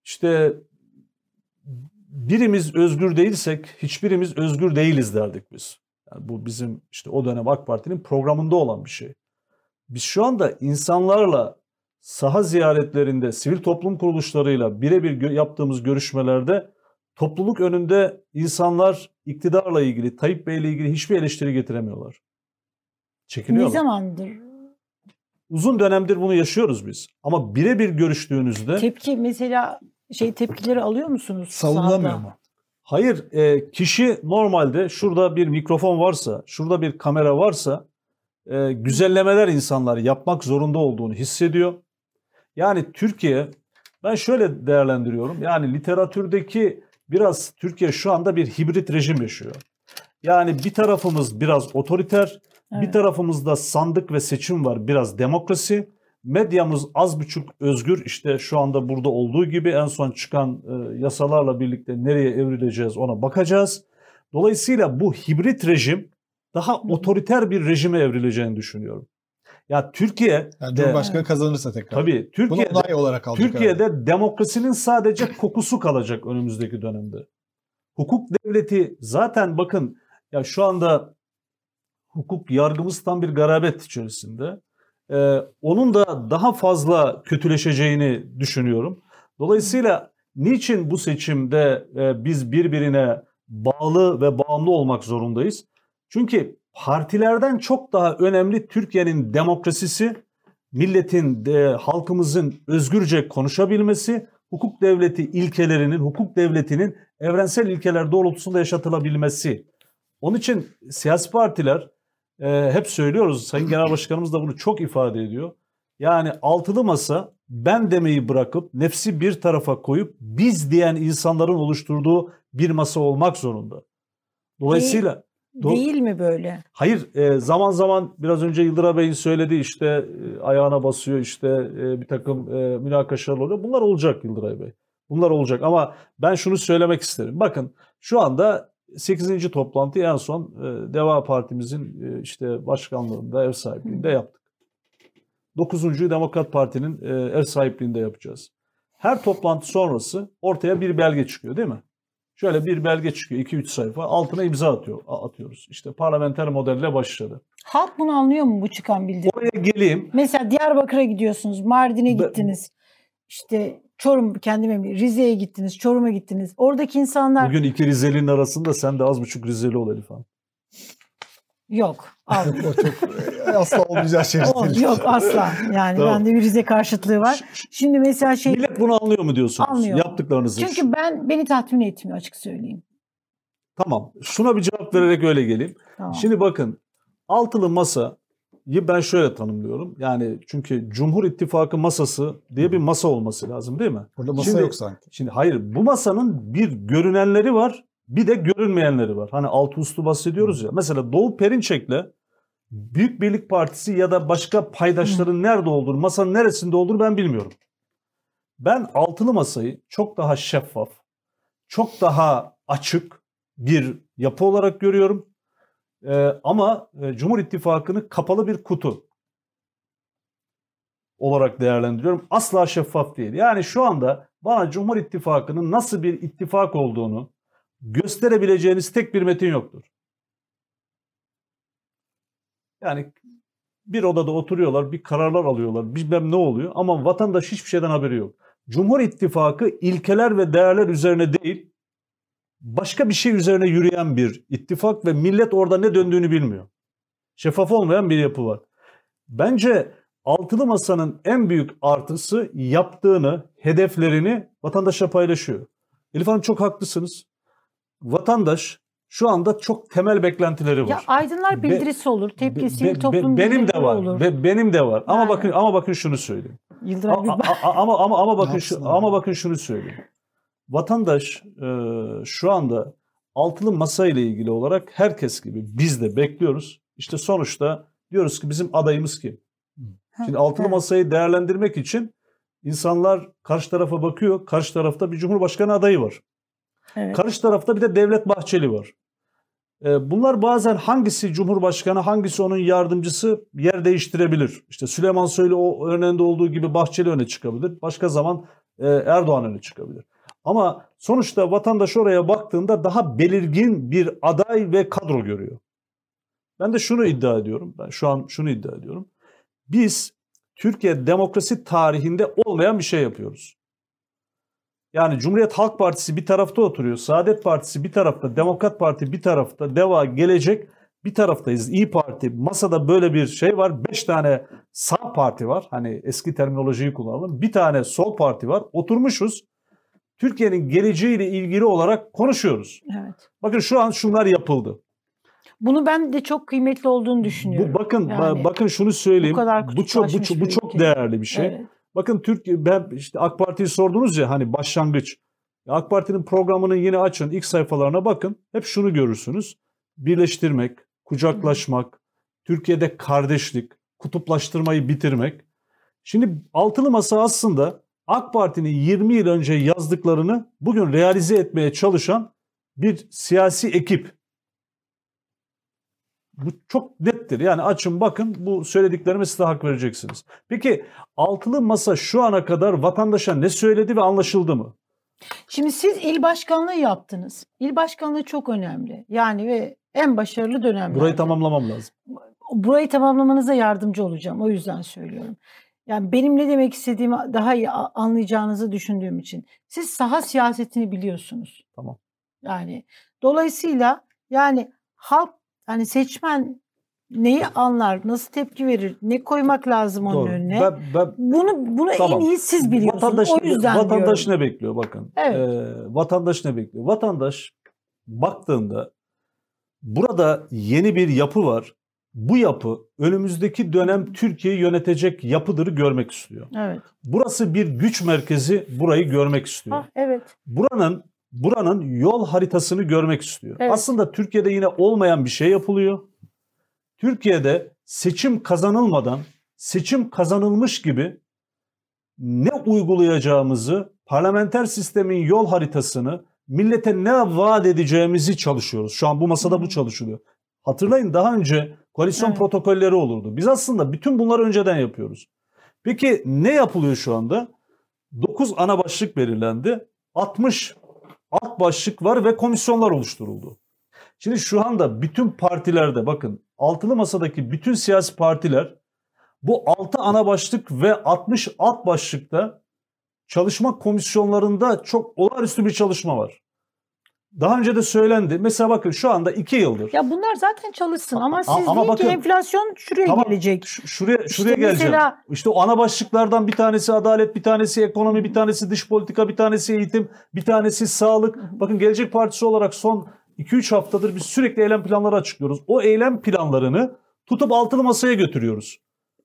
İşte birimiz özgür değilsek hiçbirimiz özgür değiliz derdik biz. Yani bu bizim işte o dönem AK Parti'nin programında olan bir şey. Biz şu anda insanlarla saha ziyaretlerinde, sivil toplum kuruluşlarıyla birebir yaptığımız görüşmelerde topluluk önünde insanlar iktidarla ilgili, Tayyip Bey'le ilgili hiçbir eleştiri getiremiyorlar. Ne Çekiniyorlar. zamandır? Uzun dönemdir bunu yaşıyoruz biz. Ama birebir görüştüğünüzde Tepki mesela şey tepkileri alıyor musunuz? Savunamıyor mu? Hayır, e, kişi normalde şurada bir mikrofon varsa, şurada bir kamera varsa e, güzellemeler insanlar yapmak zorunda olduğunu hissediyor. Yani Türkiye, ben şöyle değerlendiriyorum. Yani literatürdeki biraz Türkiye şu anda bir hibrit rejim yaşıyor. Yani bir tarafımız biraz otoriter, bir tarafımızda sandık ve seçim var, biraz demokrasi. Medyamız az buçuk özgür. İşte şu anda burada olduğu gibi en son çıkan e, yasalarla birlikte nereye evrileceğiz ona bakacağız. Dolayısıyla bu hibrit rejim daha hı. otoriter bir rejime evrileceğini düşünüyorum. Ya Türkiye Yani de- Cumhurbaşkanı kazanırsa tekrar. tabii Türkiye'de olarak alacak. Türkiye'de demokrasinin sadece kokusu kalacak önümüzdeki dönemde. Hukuk devleti zaten bakın ya şu anda hukuk yargımız tam bir garabet içerisinde. Ee, onun da daha fazla kötüleşeceğini düşünüyorum. Dolayısıyla niçin bu seçimde e, biz birbirine bağlı ve bağımlı olmak zorundayız? Çünkü partilerden çok daha önemli Türkiye'nin demokrasisi, milletin, de, halkımızın özgürce konuşabilmesi, hukuk devleti ilkelerinin, hukuk devletinin evrensel ilkeler doğrultusunda yaşatılabilmesi. Onun için siyasi partiler e, hep söylüyoruz, Sayın Genel Başkanımız da bunu çok ifade ediyor. Yani altılı masa ben demeyi bırakıp nefsi bir tarafa koyup biz diyen insanların oluşturduğu bir masa olmak zorunda. Dolayısıyla Do- Değil mi böyle? Hayır e, zaman zaman biraz önce Yıldıray Bey'in söylediği işte e, ayağına basıyor işte e, bir takım e, münakaşalar oluyor. Bunlar olacak Yıldıray Bey. Bunlar olacak ama ben şunu söylemek isterim. Bakın şu anda 8. toplantıyı en son e, Deva Partimizin e, işte başkanlığında ev sahipliğinde yaptık. 9. Demokrat Parti'nin e, ev sahipliğinde yapacağız. Her toplantı sonrası ortaya bir belge çıkıyor değil mi? Şöyle bir belge çıkıyor 2-3 sayfa altına imza atıyor atıyoruz. İşte parlamenter modelle başladı. Halk bunu anlıyor mu bu çıkan bildiri? Oraya geleyim. Mesela Diyarbakır'a gidiyorsunuz, Mardin'e Ben- gittiniz. İşte Çorum kendi memleketi, Rize'ye gittiniz, Çorum'a gittiniz. Oradaki insanlar Bugün iki Rizeli'nin arasında sen de az buçuk Rizeli ol Elif Hanım. yok. Al. o çok e, asla olmayacak şey. Yok asla. Yani Tamam. bende bir Rize karşıtlığı var. Şimdi mesela şey Millet bunu anlıyor mu diyorsunuz? Anlıyor. Yaptıklarınızı. çünkü ben beni tatmin etmiyor açık söyleyeyim. Tamam. Şuna bir cevap vererek öyle geleyim. Tamam. Şimdi bakın altılı masayı ben şöyle tanımlıyorum. Yani çünkü Cumhur İttifakı masası diye bir masa olması lazım değil mi? Burada masa Şimdi- yok sanki. Şimdi hayır bu masanın bir görünenleri var bir de görünmeyenleri var. Hani altı üstü bahsediyoruz ya. Mesela Doğu Perinçek'le Büyük Birlik Partisi ya da başka paydaşların nerede olduğunu, masanın neresinde olduğunu ben bilmiyorum. Ben altılı masayı çok daha şeffaf, çok daha açık bir yapı olarak görüyorum. Ee, ama e, Cumhur İttifakı'nı kapalı bir kutu olarak değerlendiriyorum. Asla şeffaf değil. Yani şu anda bana Cumhur İttifakı'nın nasıl bir ittifak olduğunu gösterebileceğiniz tek bir metin yoktur. Yani bir odada oturuyorlar, bir kararlar alıyorlar, bilmem ne oluyor ama vatandaş hiçbir şeyden haberi yok. Cumhur İttifakı ilkeler ve değerler üzerine değil, başka bir şey üzerine yürüyen bir ittifak ve millet orada ne döndüğünü bilmiyor. Şeffaf olmayan bir yapı var. Bence Altılı Masa'nın en büyük artısı yaptığını, hedeflerini vatandaşa paylaşıyor. Elif Hanım çok haklısınız. Vatandaş şu anda çok temel beklentileri var. Ya aydınlar Be- bildirisi olur, tepki Be- be- toplum benim de var. olur. Be- benim de var. Ama Yani. bakın ama bakın şunu söyleyeyim. Yıldıray A- a- ama ama ama bakın şu ama bakın şunu söyleyeyim. Vatandaş e, şu anda altılı masa ile ilgili olarak herkes gibi biz de bekliyoruz. İşte sonuçta diyoruz ki bizim adayımız kim? Şimdi altılı masayı değerlendirmek için insanlar karşı tarafa bakıyor. Karşı tarafta bir cumhurbaşkanı adayı var. Evet. Karşı tarafta bir de Devlet Bahçeli var. E, bunlar bazen hangisi Cumhurbaşkanı, hangisi onun yardımcısı yer değiştirebilir. İşte Süleyman Soylu o örneğinde olduğu gibi Bahçeli öne çıkabilir. Başka zaman e, Erdoğan öne çıkabilir. Ama sonuçta vatandaş oraya baktığında daha belirgin bir aday ve kadro görüyor. Ben de şunu iddia ediyorum. Ben şu an şunu iddia ediyorum. Biz Türkiye demokrasi tarihinde olmayan bir şey yapıyoruz. Yani Cumhuriyet Halk Partisi bir tarafta oturuyor. Saadet Partisi bir tarafta, Demokrat Parti bir tarafta, Deva Gelecek bir taraftayız. İyi Parti masada böyle bir şey var. Beş tane sağ parti var. Hani eski terminolojiyi kullanalım. Bir tane sol parti var. Oturmuşuz. Türkiye'nin geleceğiyle ilgili olarak konuşuyoruz. Evet. Bakın şu an şunlar yapıldı. Bunu ben de çok kıymetli olduğunu düşünüyorum. Bu bakın Yani bakın şunu söyleyeyim. bu kadar Bu çok bu, çok- bu çok değerli bir şey. Evet. Bakın Türkiye ben işte AK Parti'yi sordunuz ya hani başlangıç. AK Parti'nin programını yine açın ilk sayfalarına bakın. Hep şunu görürsünüz. Birleştirmek, kucaklaşmak, Türkiye'de kardeşlik, kutuplaştırmayı bitirmek. Şimdi altılı masa aslında AK Parti'nin 20 yıl önce yazdıklarını bugün realize etmeye çalışan bir siyasi ekip. Bu çok nettir. Yani açın bakın bu söylediklerime size hak vereceksiniz. Peki altılı masa şu ana kadar vatandaşa ne söyledi ve anlaşıldı mı? Şimdi siz il başkanlığı yaptınız. İl başkanlığı çok önemli. Yani ve en başarılı dönemlerde. Burayı tamamlamam lazım. Burayı tamamlamanıza yardımcı olacağım. O yüzden söylüyorum. Yani benim ne demek istediğimi daha iyi anlayacağınızı düşündüğüm için. Siz saha siyasetini biliyorsunuz. Tamam. Yani dolayısıyla yani halk hani seçmen neyi anlar, nasıl tepki verir, ne koymak lazım onun Doğru. önüne. Ben, ben, Bunu bunu Tamam. en iyi siz biliyorsunuz. Vatandaş, o yüzden vatandaş diyorum. ne bekliyor bakın. Evet. Ee, vatandaş ne bekliyor? Vatandaş baktığında burada yeni bir yapı var. Bu yapı önümüzdeki dönem Türkiye'yi yönetecek yapıdır görmek istiyor. Evet. Burası bir güç merkezi burayı görmek istiyor. Ah, evet. Buranın buranın yol haritasını görmek istiyor. Evet. Aslında Türkiye'de yine olmayan bir şey yapılıyor. Türkiye'de seçim kazanılmadan seçim kazanılmış gibi ne uygulayacağımızı, parlamenter sistemin yol haritasını, millete ne vaat edeceğimizi çalışıyoruz. Şu an bu masada bu çalışılıyor. Hatırlayın daha önce koalisyon Evet. protokolleri olurdu. Biz aslında bütün bunları önceden yapıyoruz. Peki ne yapılıyor şu anda? 9 ana başlık belirlendi. 60 alt başlık var ve komisyonlar oluşturuldu. Şimdi şu anda bütün partilerde bakın altılı masadaki bütün siyasi partiler bu 6 ana başlık ve 60 alt başlıkta çalışma komisyonlarında çok olağanüstü bir çalışma var. Daha önce de söylendi. Mesela bakın şu anda 2 yıldır. Ya bunlar zaten çalışsın ama A- siz ama bakın- ki enflasyon şuraya Tamam, gelecek. Şuraya şuraya İşte geleceğim. mesela- İşte o ana başlıklardan bir tanesi adalet, bir tanesi ekonomi, bir tanesi dış politika, bir tanesi eğitim, bir tanesi sağlık. Bakın Gelecek Partisi olarak son 2-3 haftadır biz sürekli eylem planları açıklıyoruz. O eylem planlarını tutup altılı masaya götürüyoruz.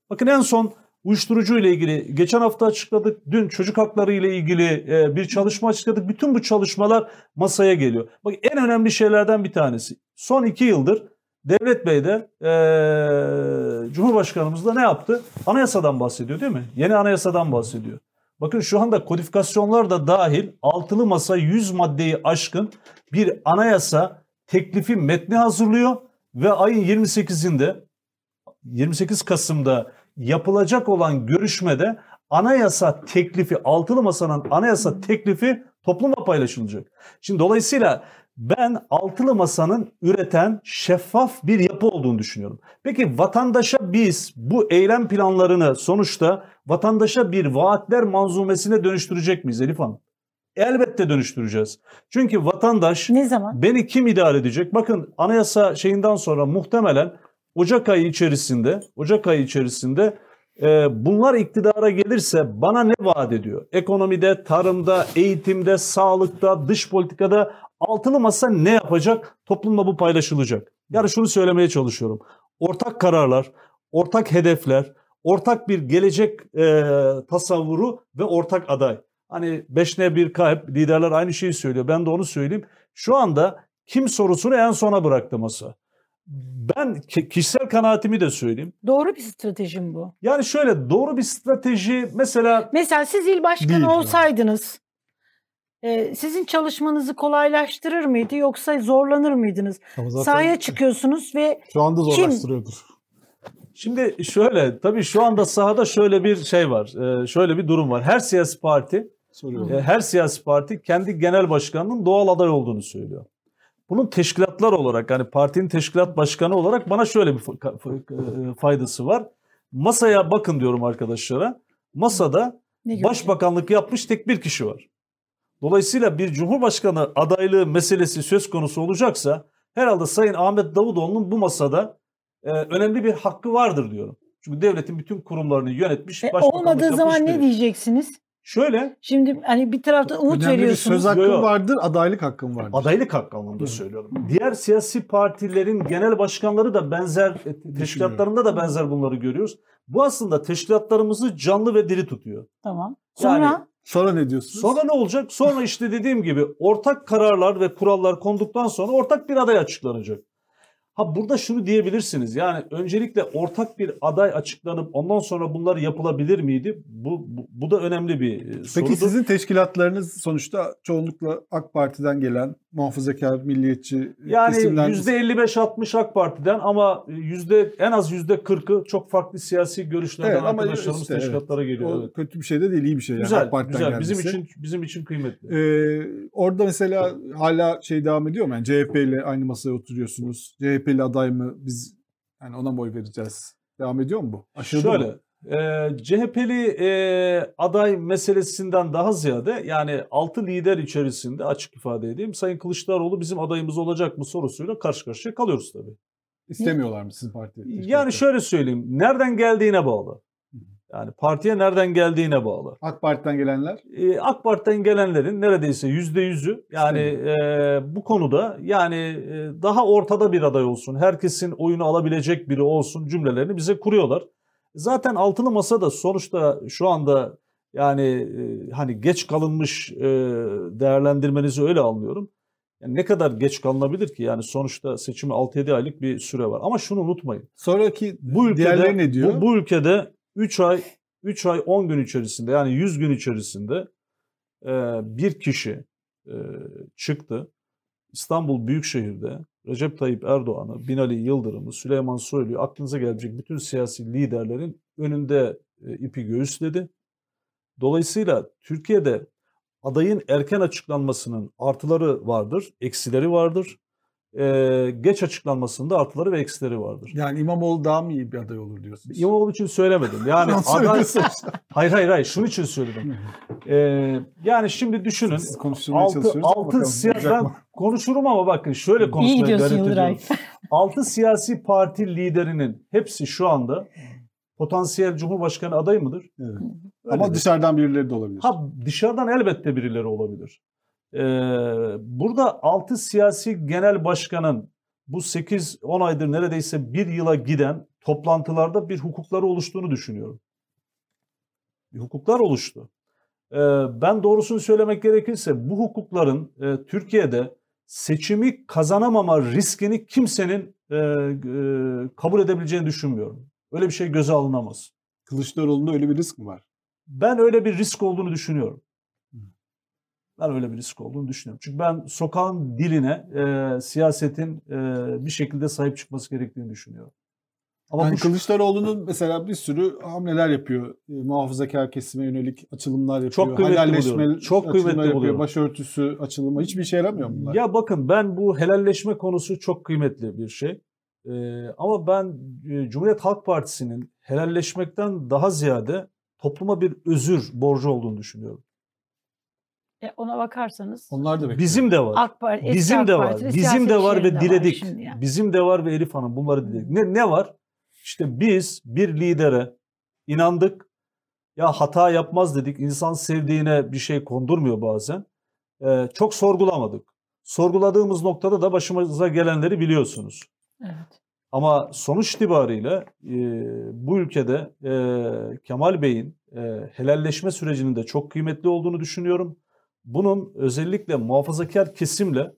Bakın en son uyuşturucu ile ilgili geçen hafta açıkladık. Dün çocuk hakları ile ilgili e, bir çalışma açıkladık. Bütün bu çalışmalar masaya geliyor. Bak en önemli şeylerden bir tanesi. Son iki yıldır Devlet Bey de e, Cumhurbaşkanımız da ne yaptı? Anayasadan bahsediyor değil mi? Yeni anayasadan bahsediyor. Bakın şu anda kodifikasyonlar da dahil altılı masa 100 maddeyi aşkın bir anayasa teklifi metni hazırlıyor ve ayın 28'inde 28 Kasım'da yapılacak olan görüşmede anayasa teklifi altılı masanın anayasa teklifi toplumla paylaşılacak. Şimdi dolayısıyla ben altılı masanın üreten şeffaf bir yapı olduğunu düşünüyorum. Peki vatandaşa biz bu eylem planlarını sonuçta vatandaşa bir vaatler manzumesine dönüştürecek miyiz Elif Hanım? Elbette dönüştüreceğiz. Çünkü vatandaş Ne zaman? Beni kim idare edecek? Bakın anayasa şeyinden sonra muhtemelen Ocak ayı içerisinde, Ocak ayı içerisinde e, bunlar iktidara gelirse bana ne vaat ediyor? Ekonomide, tarımda, eğitimde, sağlıkta, dış politikada altılı masa ne yapacak? Toplumla bu paylaşılacak. Yani şunu söylemeye çalışıyorum. Ortak kararlar, ortak hedefler, ortak bir gelecek e, tasavvuru ve ortak aday. Hani 5 ne 1 hep liderler aynı şeyi söylüyor. Ben de onu söyleyeyim. Şu anda kim sorusunu en sona bıraktı masa. Ben ki- kişisel kanaatimi de söyleyeyim. Doğru bir strateji mi bu? Yani şöyle doğru bir strateji mesela Mesela siz il başkanı Değil olsaydınız e, sizin çalışmanızı kolaylaştırır mıydı yoksa zorlanır mıydınız? Sahaya çıkıyorsunuz ve Şu anda Kim? zorlaştırıyordur. Şimdi şöyle tabii şu anda sahada şöyle bir şey var. e, şöyle bir durum var. Her siyasi parti Soruyorum. E, her siyasi parti kendi genel başkanının doğal aday olduğunu söylüyor. Bunun teşkilatlar olarak yani partinin teşkilat başkanı olarak bana şöyle bir e, faydası var. Masaya bakın diyorum arkadaşlara. Masada ne başbakanlık yapmış tek bir kişi var. Dolayısıyla bir cumhurbaşkanı adaylığı meselesi söz konusu olacaksa herhalde Sayın Ahmet Davutoğlu'nun bu masada e, önemli bir hakkı vardır diyorum. Çünkü devletin bütün kurumlarını yönetmiş, E, olmadığı zaman ne biri. diyeceksiniz? Şöyle Şimdi hani bir taraftan umut Önemli bir veriyorsunuz. söz hakkın Yo, yo. vardır, adaylık hakkın vardır. adaylık hakkı anlamında söylüyorum. Diğer siyasi partilerin genel başkanları da benzer, e, teşkilatlarında da benzer bunları görüyoruz. Bu aslında teşkilatlarımızı canlı ve diri tutuyor. Tamam. Sonra Yani- Sonra ne diyorsunuz? Sonra ne olacak? Sonra işte dediğim gibi ortak kararlar ve kurallar konduktan sonra ortak bir aday açıklanacak. Ha burada şunu diyebilirsiniz. Yani öncelikle ortak bir aday açıklanıp ondan sonra bunlar yapılabilir miydi? Bu bu, bu da önemli bir e, Peki sorudur. sizin teşkilatlarınız sonuçta çoğunlukla AK Parti'den gelen muhafazakar, milliyetçi Yani kesimden %55-60 AK Parti'den ama yüzde en az %40'ı çok farklı siyasi görüşlerden Evet, ama arkadaşlarımız işte, evet. teşkilatlara geliyor. o evet. kötü bir şey de değil, iyi bir şey yani Güzel, AK Parti'den güzel. Bizim gelmesi. için bizim için kıymetli. Ee, orada mesela hala şey devam ediyor mu? Yani CHP ile aynı masaya oturuyorsunuz. CHP'li aday mı? Biz yani ona mı oy vereceğiz? Devam ediyor mu bu? Aşıldı Şöyle, mı? E, CHP'li e, aday meselesinden daha ziyade yani altı lider içerisinde açık ifade edeyim Sayın Kılıçdaroğlu bizim adayımız olacak mı sorusuyla karşı karşıya kalıyoruz tabii. İstemiyorlar mı sizin parti? Yani şöyle söyleyeyim, nereden geldiğine bağlı. Yani partiye nereden geldiğine bağlı. AK Parti'den gelenler Ee, AK Parti'den gelenlerin neredeyse yüzde yüzü yani e, bu konuda yani e, daha ortada bir aday olsun, herkesin oyunu alabilecek biri olsun cümlelerini bize kuruyorlar. Zaten altılı masa da sonuçta şu anda yani e, hani geç kalınmış e, değerlendirmenizi öyle anlıyorum. Yani ne kadar geç kalınabilir ki? Yani sonuçta seçime 6-7 aylık bir süre var. Ama şunu unutmayın. sonraki Bu ülkede ne diyor? Bu, bu ülkede 3 ay 3 ay 10 gün içerisinde yani 100 gün içerisinde e, bir kişi çıktı. İstanbul Büyükşehir'de Recep Tayyip Erdoğan'ı, Binali Yıldırım'ı, Süleyman Soylu'yu aklınıza gelecek bütün siyasi liderlerin önünde e, ipi göğüsledi. Dolayısıyla Türkiye'de adayın erken açıklanmasının artıları vardır, eksileri vardır. E, geç açıklanmasında artıları ve eksileri vardır. Yani İmamoğlu daha mı iyi bir aday olur diyorsunuz? İmamoğlu için söylemedim. Yani aday... Hayır hayır hayır şunun için söyledim. Ee, yani şimdi düşünün. Siz konuşturmaya Altı, altı mı? konuşurum ama bakın şöyle konuşmaya gayret ediyorum. Altı siyasi parti liderinin hepsi şu anda potansiyel cumhurbaşkanı adayı mıdır? Evet. Öyledir. Ama dışarıdan birileri de olabilir. Ha dışarıdan elbette birileri olabilir. Ee, burada 6 siyasi genel başkanın bu 8-10 aydır neredeyse bir yıla giden toplantılarda bir hukukları oluştuğunu düşünüyorum. Bir hukuklar oluştu. Ee, ben doğrusunu söylemek gerekirse bu hukukların e, Türkiye'de seçimi kazanamama riskini kimsenin e, e, kabul edebileceğini düşünmüyorum. Öyle bir şey göze alınamaz. Kılıçdaroğlu'nda öyle bir risk mi var? Ben öyle bir risk olduğunu düşünüyorum. Ben öyle bir risk olduğunu düşünüyorum. Çünkü ben sokağın diline e, siyasetin e, bir şekilde sahip çıkması gerektiğini düşünüyorum. Ama yani bu Kılıçdaroğlu'nun mesela bir sürü hamleler yapıyor. E, muhafazakar kesime yönelik açılımlar yapıyor. Çok kıymetli Helalleşme buluyorum. Çok kıymetli yapıyor. buluyorum. Başörtüsü açılımı. Hiçbir işe yaramıyor bunlar? ya bakın ben bu helalleşme konusu çok kıymetli bir şey. E, ama ben e, Cumhuriyet Halk Partisi'nin helalleşmekten daha ziyade topluma bir özür borcu olduğunu düşünüyorum. E, ona bakarsanız Onlar da bekliyor. Bizim de var. AK Parti, Bizim AK de var. Partili Bizim de var ve diledik. şimdi yani. Bizim de var ve Elif Hanım bunları diledik. Ne, ne var? İşte biz bir lidere inandık. Ya hata yapmaz dedik. İnsan sevdiğine bir şey kondurmuyor bazen. Ee, çok sorgulamadık. Sorguladığımız noktada da başımıza gelenleri biliyorsunuz. Evet. Ama sonuç itibariyle e, bu ülkede e, Kemal Bey'in e, helalleşme sürecinin de çok kıymetli olduğunu düşünüyorum. Bunun özellikle muhafazakar kesimle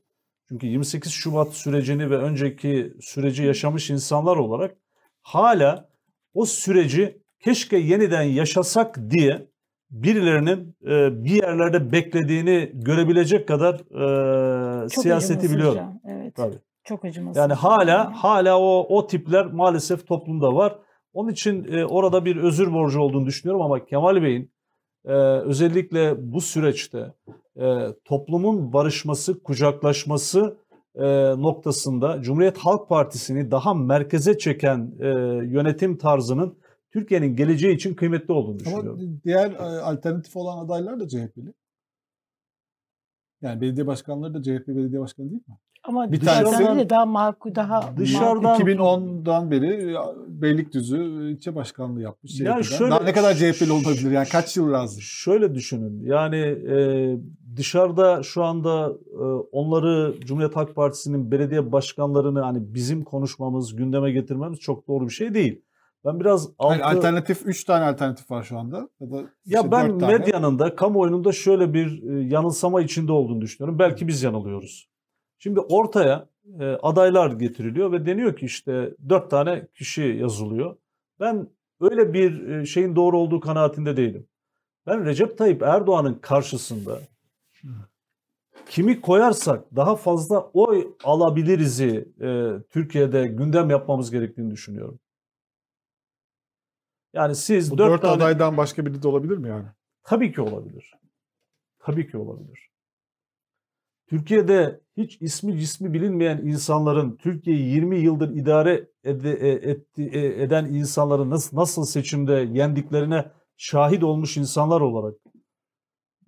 çünkü 28 Şubat sürecini ve önceki süreci yaşamış insanlar olarak hala o süreci keşke yeniden yaşasak diye birilerinin e, bir yerlerde beklediğini görebilecek kadar e, Çok siyaseti biliyorum. Evet. Tabii. Çok acımasız. Yani hala hala o o tipler maalesef toplumda var. Onun için e, orada bir özür borcu olduğunu düşünüyorum ama Kemal Bey'in e, özellikle bu süreçte e, toplumun barışması, kucaklaşması e, noktasında Cumhuriyet Halk Partisi'ni daha merkeze çeken e, yönetim tarzının Türkiye'nin geleceği için kıymetli olduğunu Ama düşünüyorum. diğer e, alternatif olan adaylar da CHP'li. Yani belediye başkanları da CHP belediye başkanı değil mi? Ama Bir tanesi- de daha makul, daha Dışarıdan- 2010'dan beri Beylikdüzü ilçe başkanlığı yapmış. Ya CHP'den. şöyle- Daha ne kadar CHP'li olabilir? Yani kaç yıl lazım? Şöyle düşünün yani e, dışarıda şu anda e, onları Cumhuriyet Halk Partisi'nin belediye başkanlarını hani bizim konuşmamız, gündeme getirmemiz çok doğru bir şey değil. Ben biraz Yani altı... alternatif 3 tane alternatif var şu anda. Ya, da Ya işte ben medyanın da kamuoyunun da şöyle bir e, yanılsama içinde olduğunu düşünüyorum. Belki biz yanılıyoruz. Şimdi ortaya e, adaylar getiriliyor ve deniyor ki işte dört tane kişi yazılıyor. Ben öyle bir e, şeyin doğru olduğu kanaatinde değilim. Ben Recep Tayyip Erdoğan'ın karşısında kimi koyarsak daha fazla oy alabiliriz'i e, Türkiye'de gündem yapmamız gerektiğini düşünüyorum. Yani siz Bu dört dört tane... adaydan başka biri de olabilir mi yani? Tabii ki olabilir. Tabii ki olabilir. Türkiye'de hiç ismi cismi bilinmeyen insanların Türkiye'yi 20 yıldır idare ede- e- etti- e- eden insanların nasıl, nasıl seçimde yendiklerine şahit olmuş insanlar olarak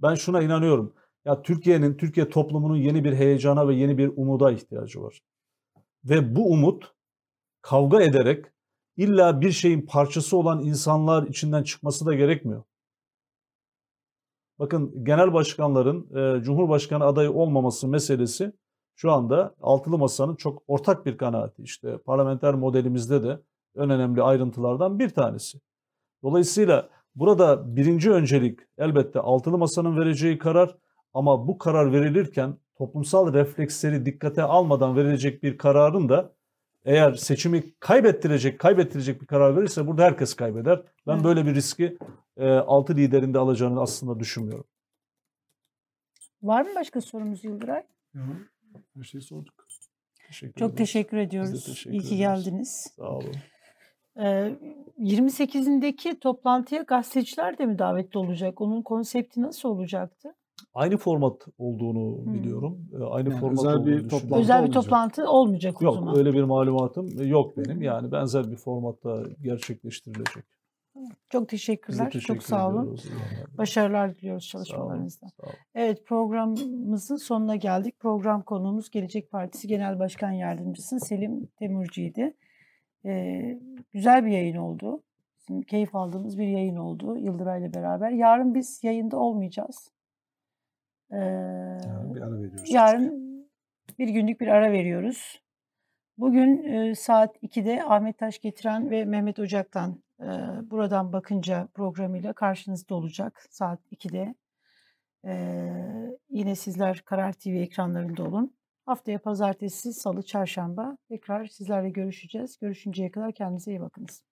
ben şuna inanıyorum. Ya Türkiye'nin, Türkiye toplumunun yeni bir heyecana ve yeni bir umuda ihtiyacı var. Ve bu umut kavga ederek illa bir şeyin parçası olan insanlar içinden çıkması da gerekmiyor. Bakın genel başkanların e, Cumhurbaşkanı adayı olmaması meselesi şu anda altılı masanın çok ortak bir kanaati. İşte parlamenter modelimizde de en önemli ayrıntılardan bir tanesi. Dolayısıyla burada birinci öncelik elbette altılı masanın vereceği karar ama bu karar verilirken toplumsal refleksleri dikkate almadan verilecek bir kararın da eğer seçimi kaybettirecek, kaybettirecek bir karar verirse burada herkes kaybeder. Ben Evet. böyle bir riski e, altı liderin de alacağını aslında düşünmüyorum. Var mı başka sorumuz Yıldıray? Hı, Her şeyi sorduk. Teşekkür Çok ederiz. teşekkür ediyoruz. teşekkür İyi ki ederiz. geldiniz. Sağ olun. Ee, 28'indeki toplantıya gazeteciler de mi davetli olacak? Onun konsepti nasıl olacaktı? Aynı format olduğunu Hmm. biliyorum. Aynı Yani format özel bir toplantı Özel bir olmayacak. toplantı olmayacak o Yok zaman. öyle bir malumatım yok benim. Yani benzer bir formatta gerçekleştirilecek. Çok teşekkürler. Teşekkür Çok sağ olun. Başarılar diliyoruz Sağ olun, çalışmalarınızda. sağ olun. Evet programımızın sonuna geldik. Program konuğumuz Gelecek Partisi Genel Başkan Yardımcısı Selim Temurci'ydi. Ee, güzel bir yayın oldu. Bizim keyif aldığımız bir yayın oldu Yıldıray'la beraber. Yarın biz yayında olmayacağız. Ee, Yani bir ara veriyoruz. yarın bir günlük bir ara veriyoruz. Bugün e, saat 2'de Ahmet Taş getiren ve Mehmet Ocak'tan e, buradan bakınca programıyla karşınızda olacak saat 2'de. E, yine sizler Karar TV ekranlarında olun. Haftaya pazartesi, salı, çarşamba tekrar sizlerle görüşeceğiz. Görüşünceye kadar kendinize iyi bakınız.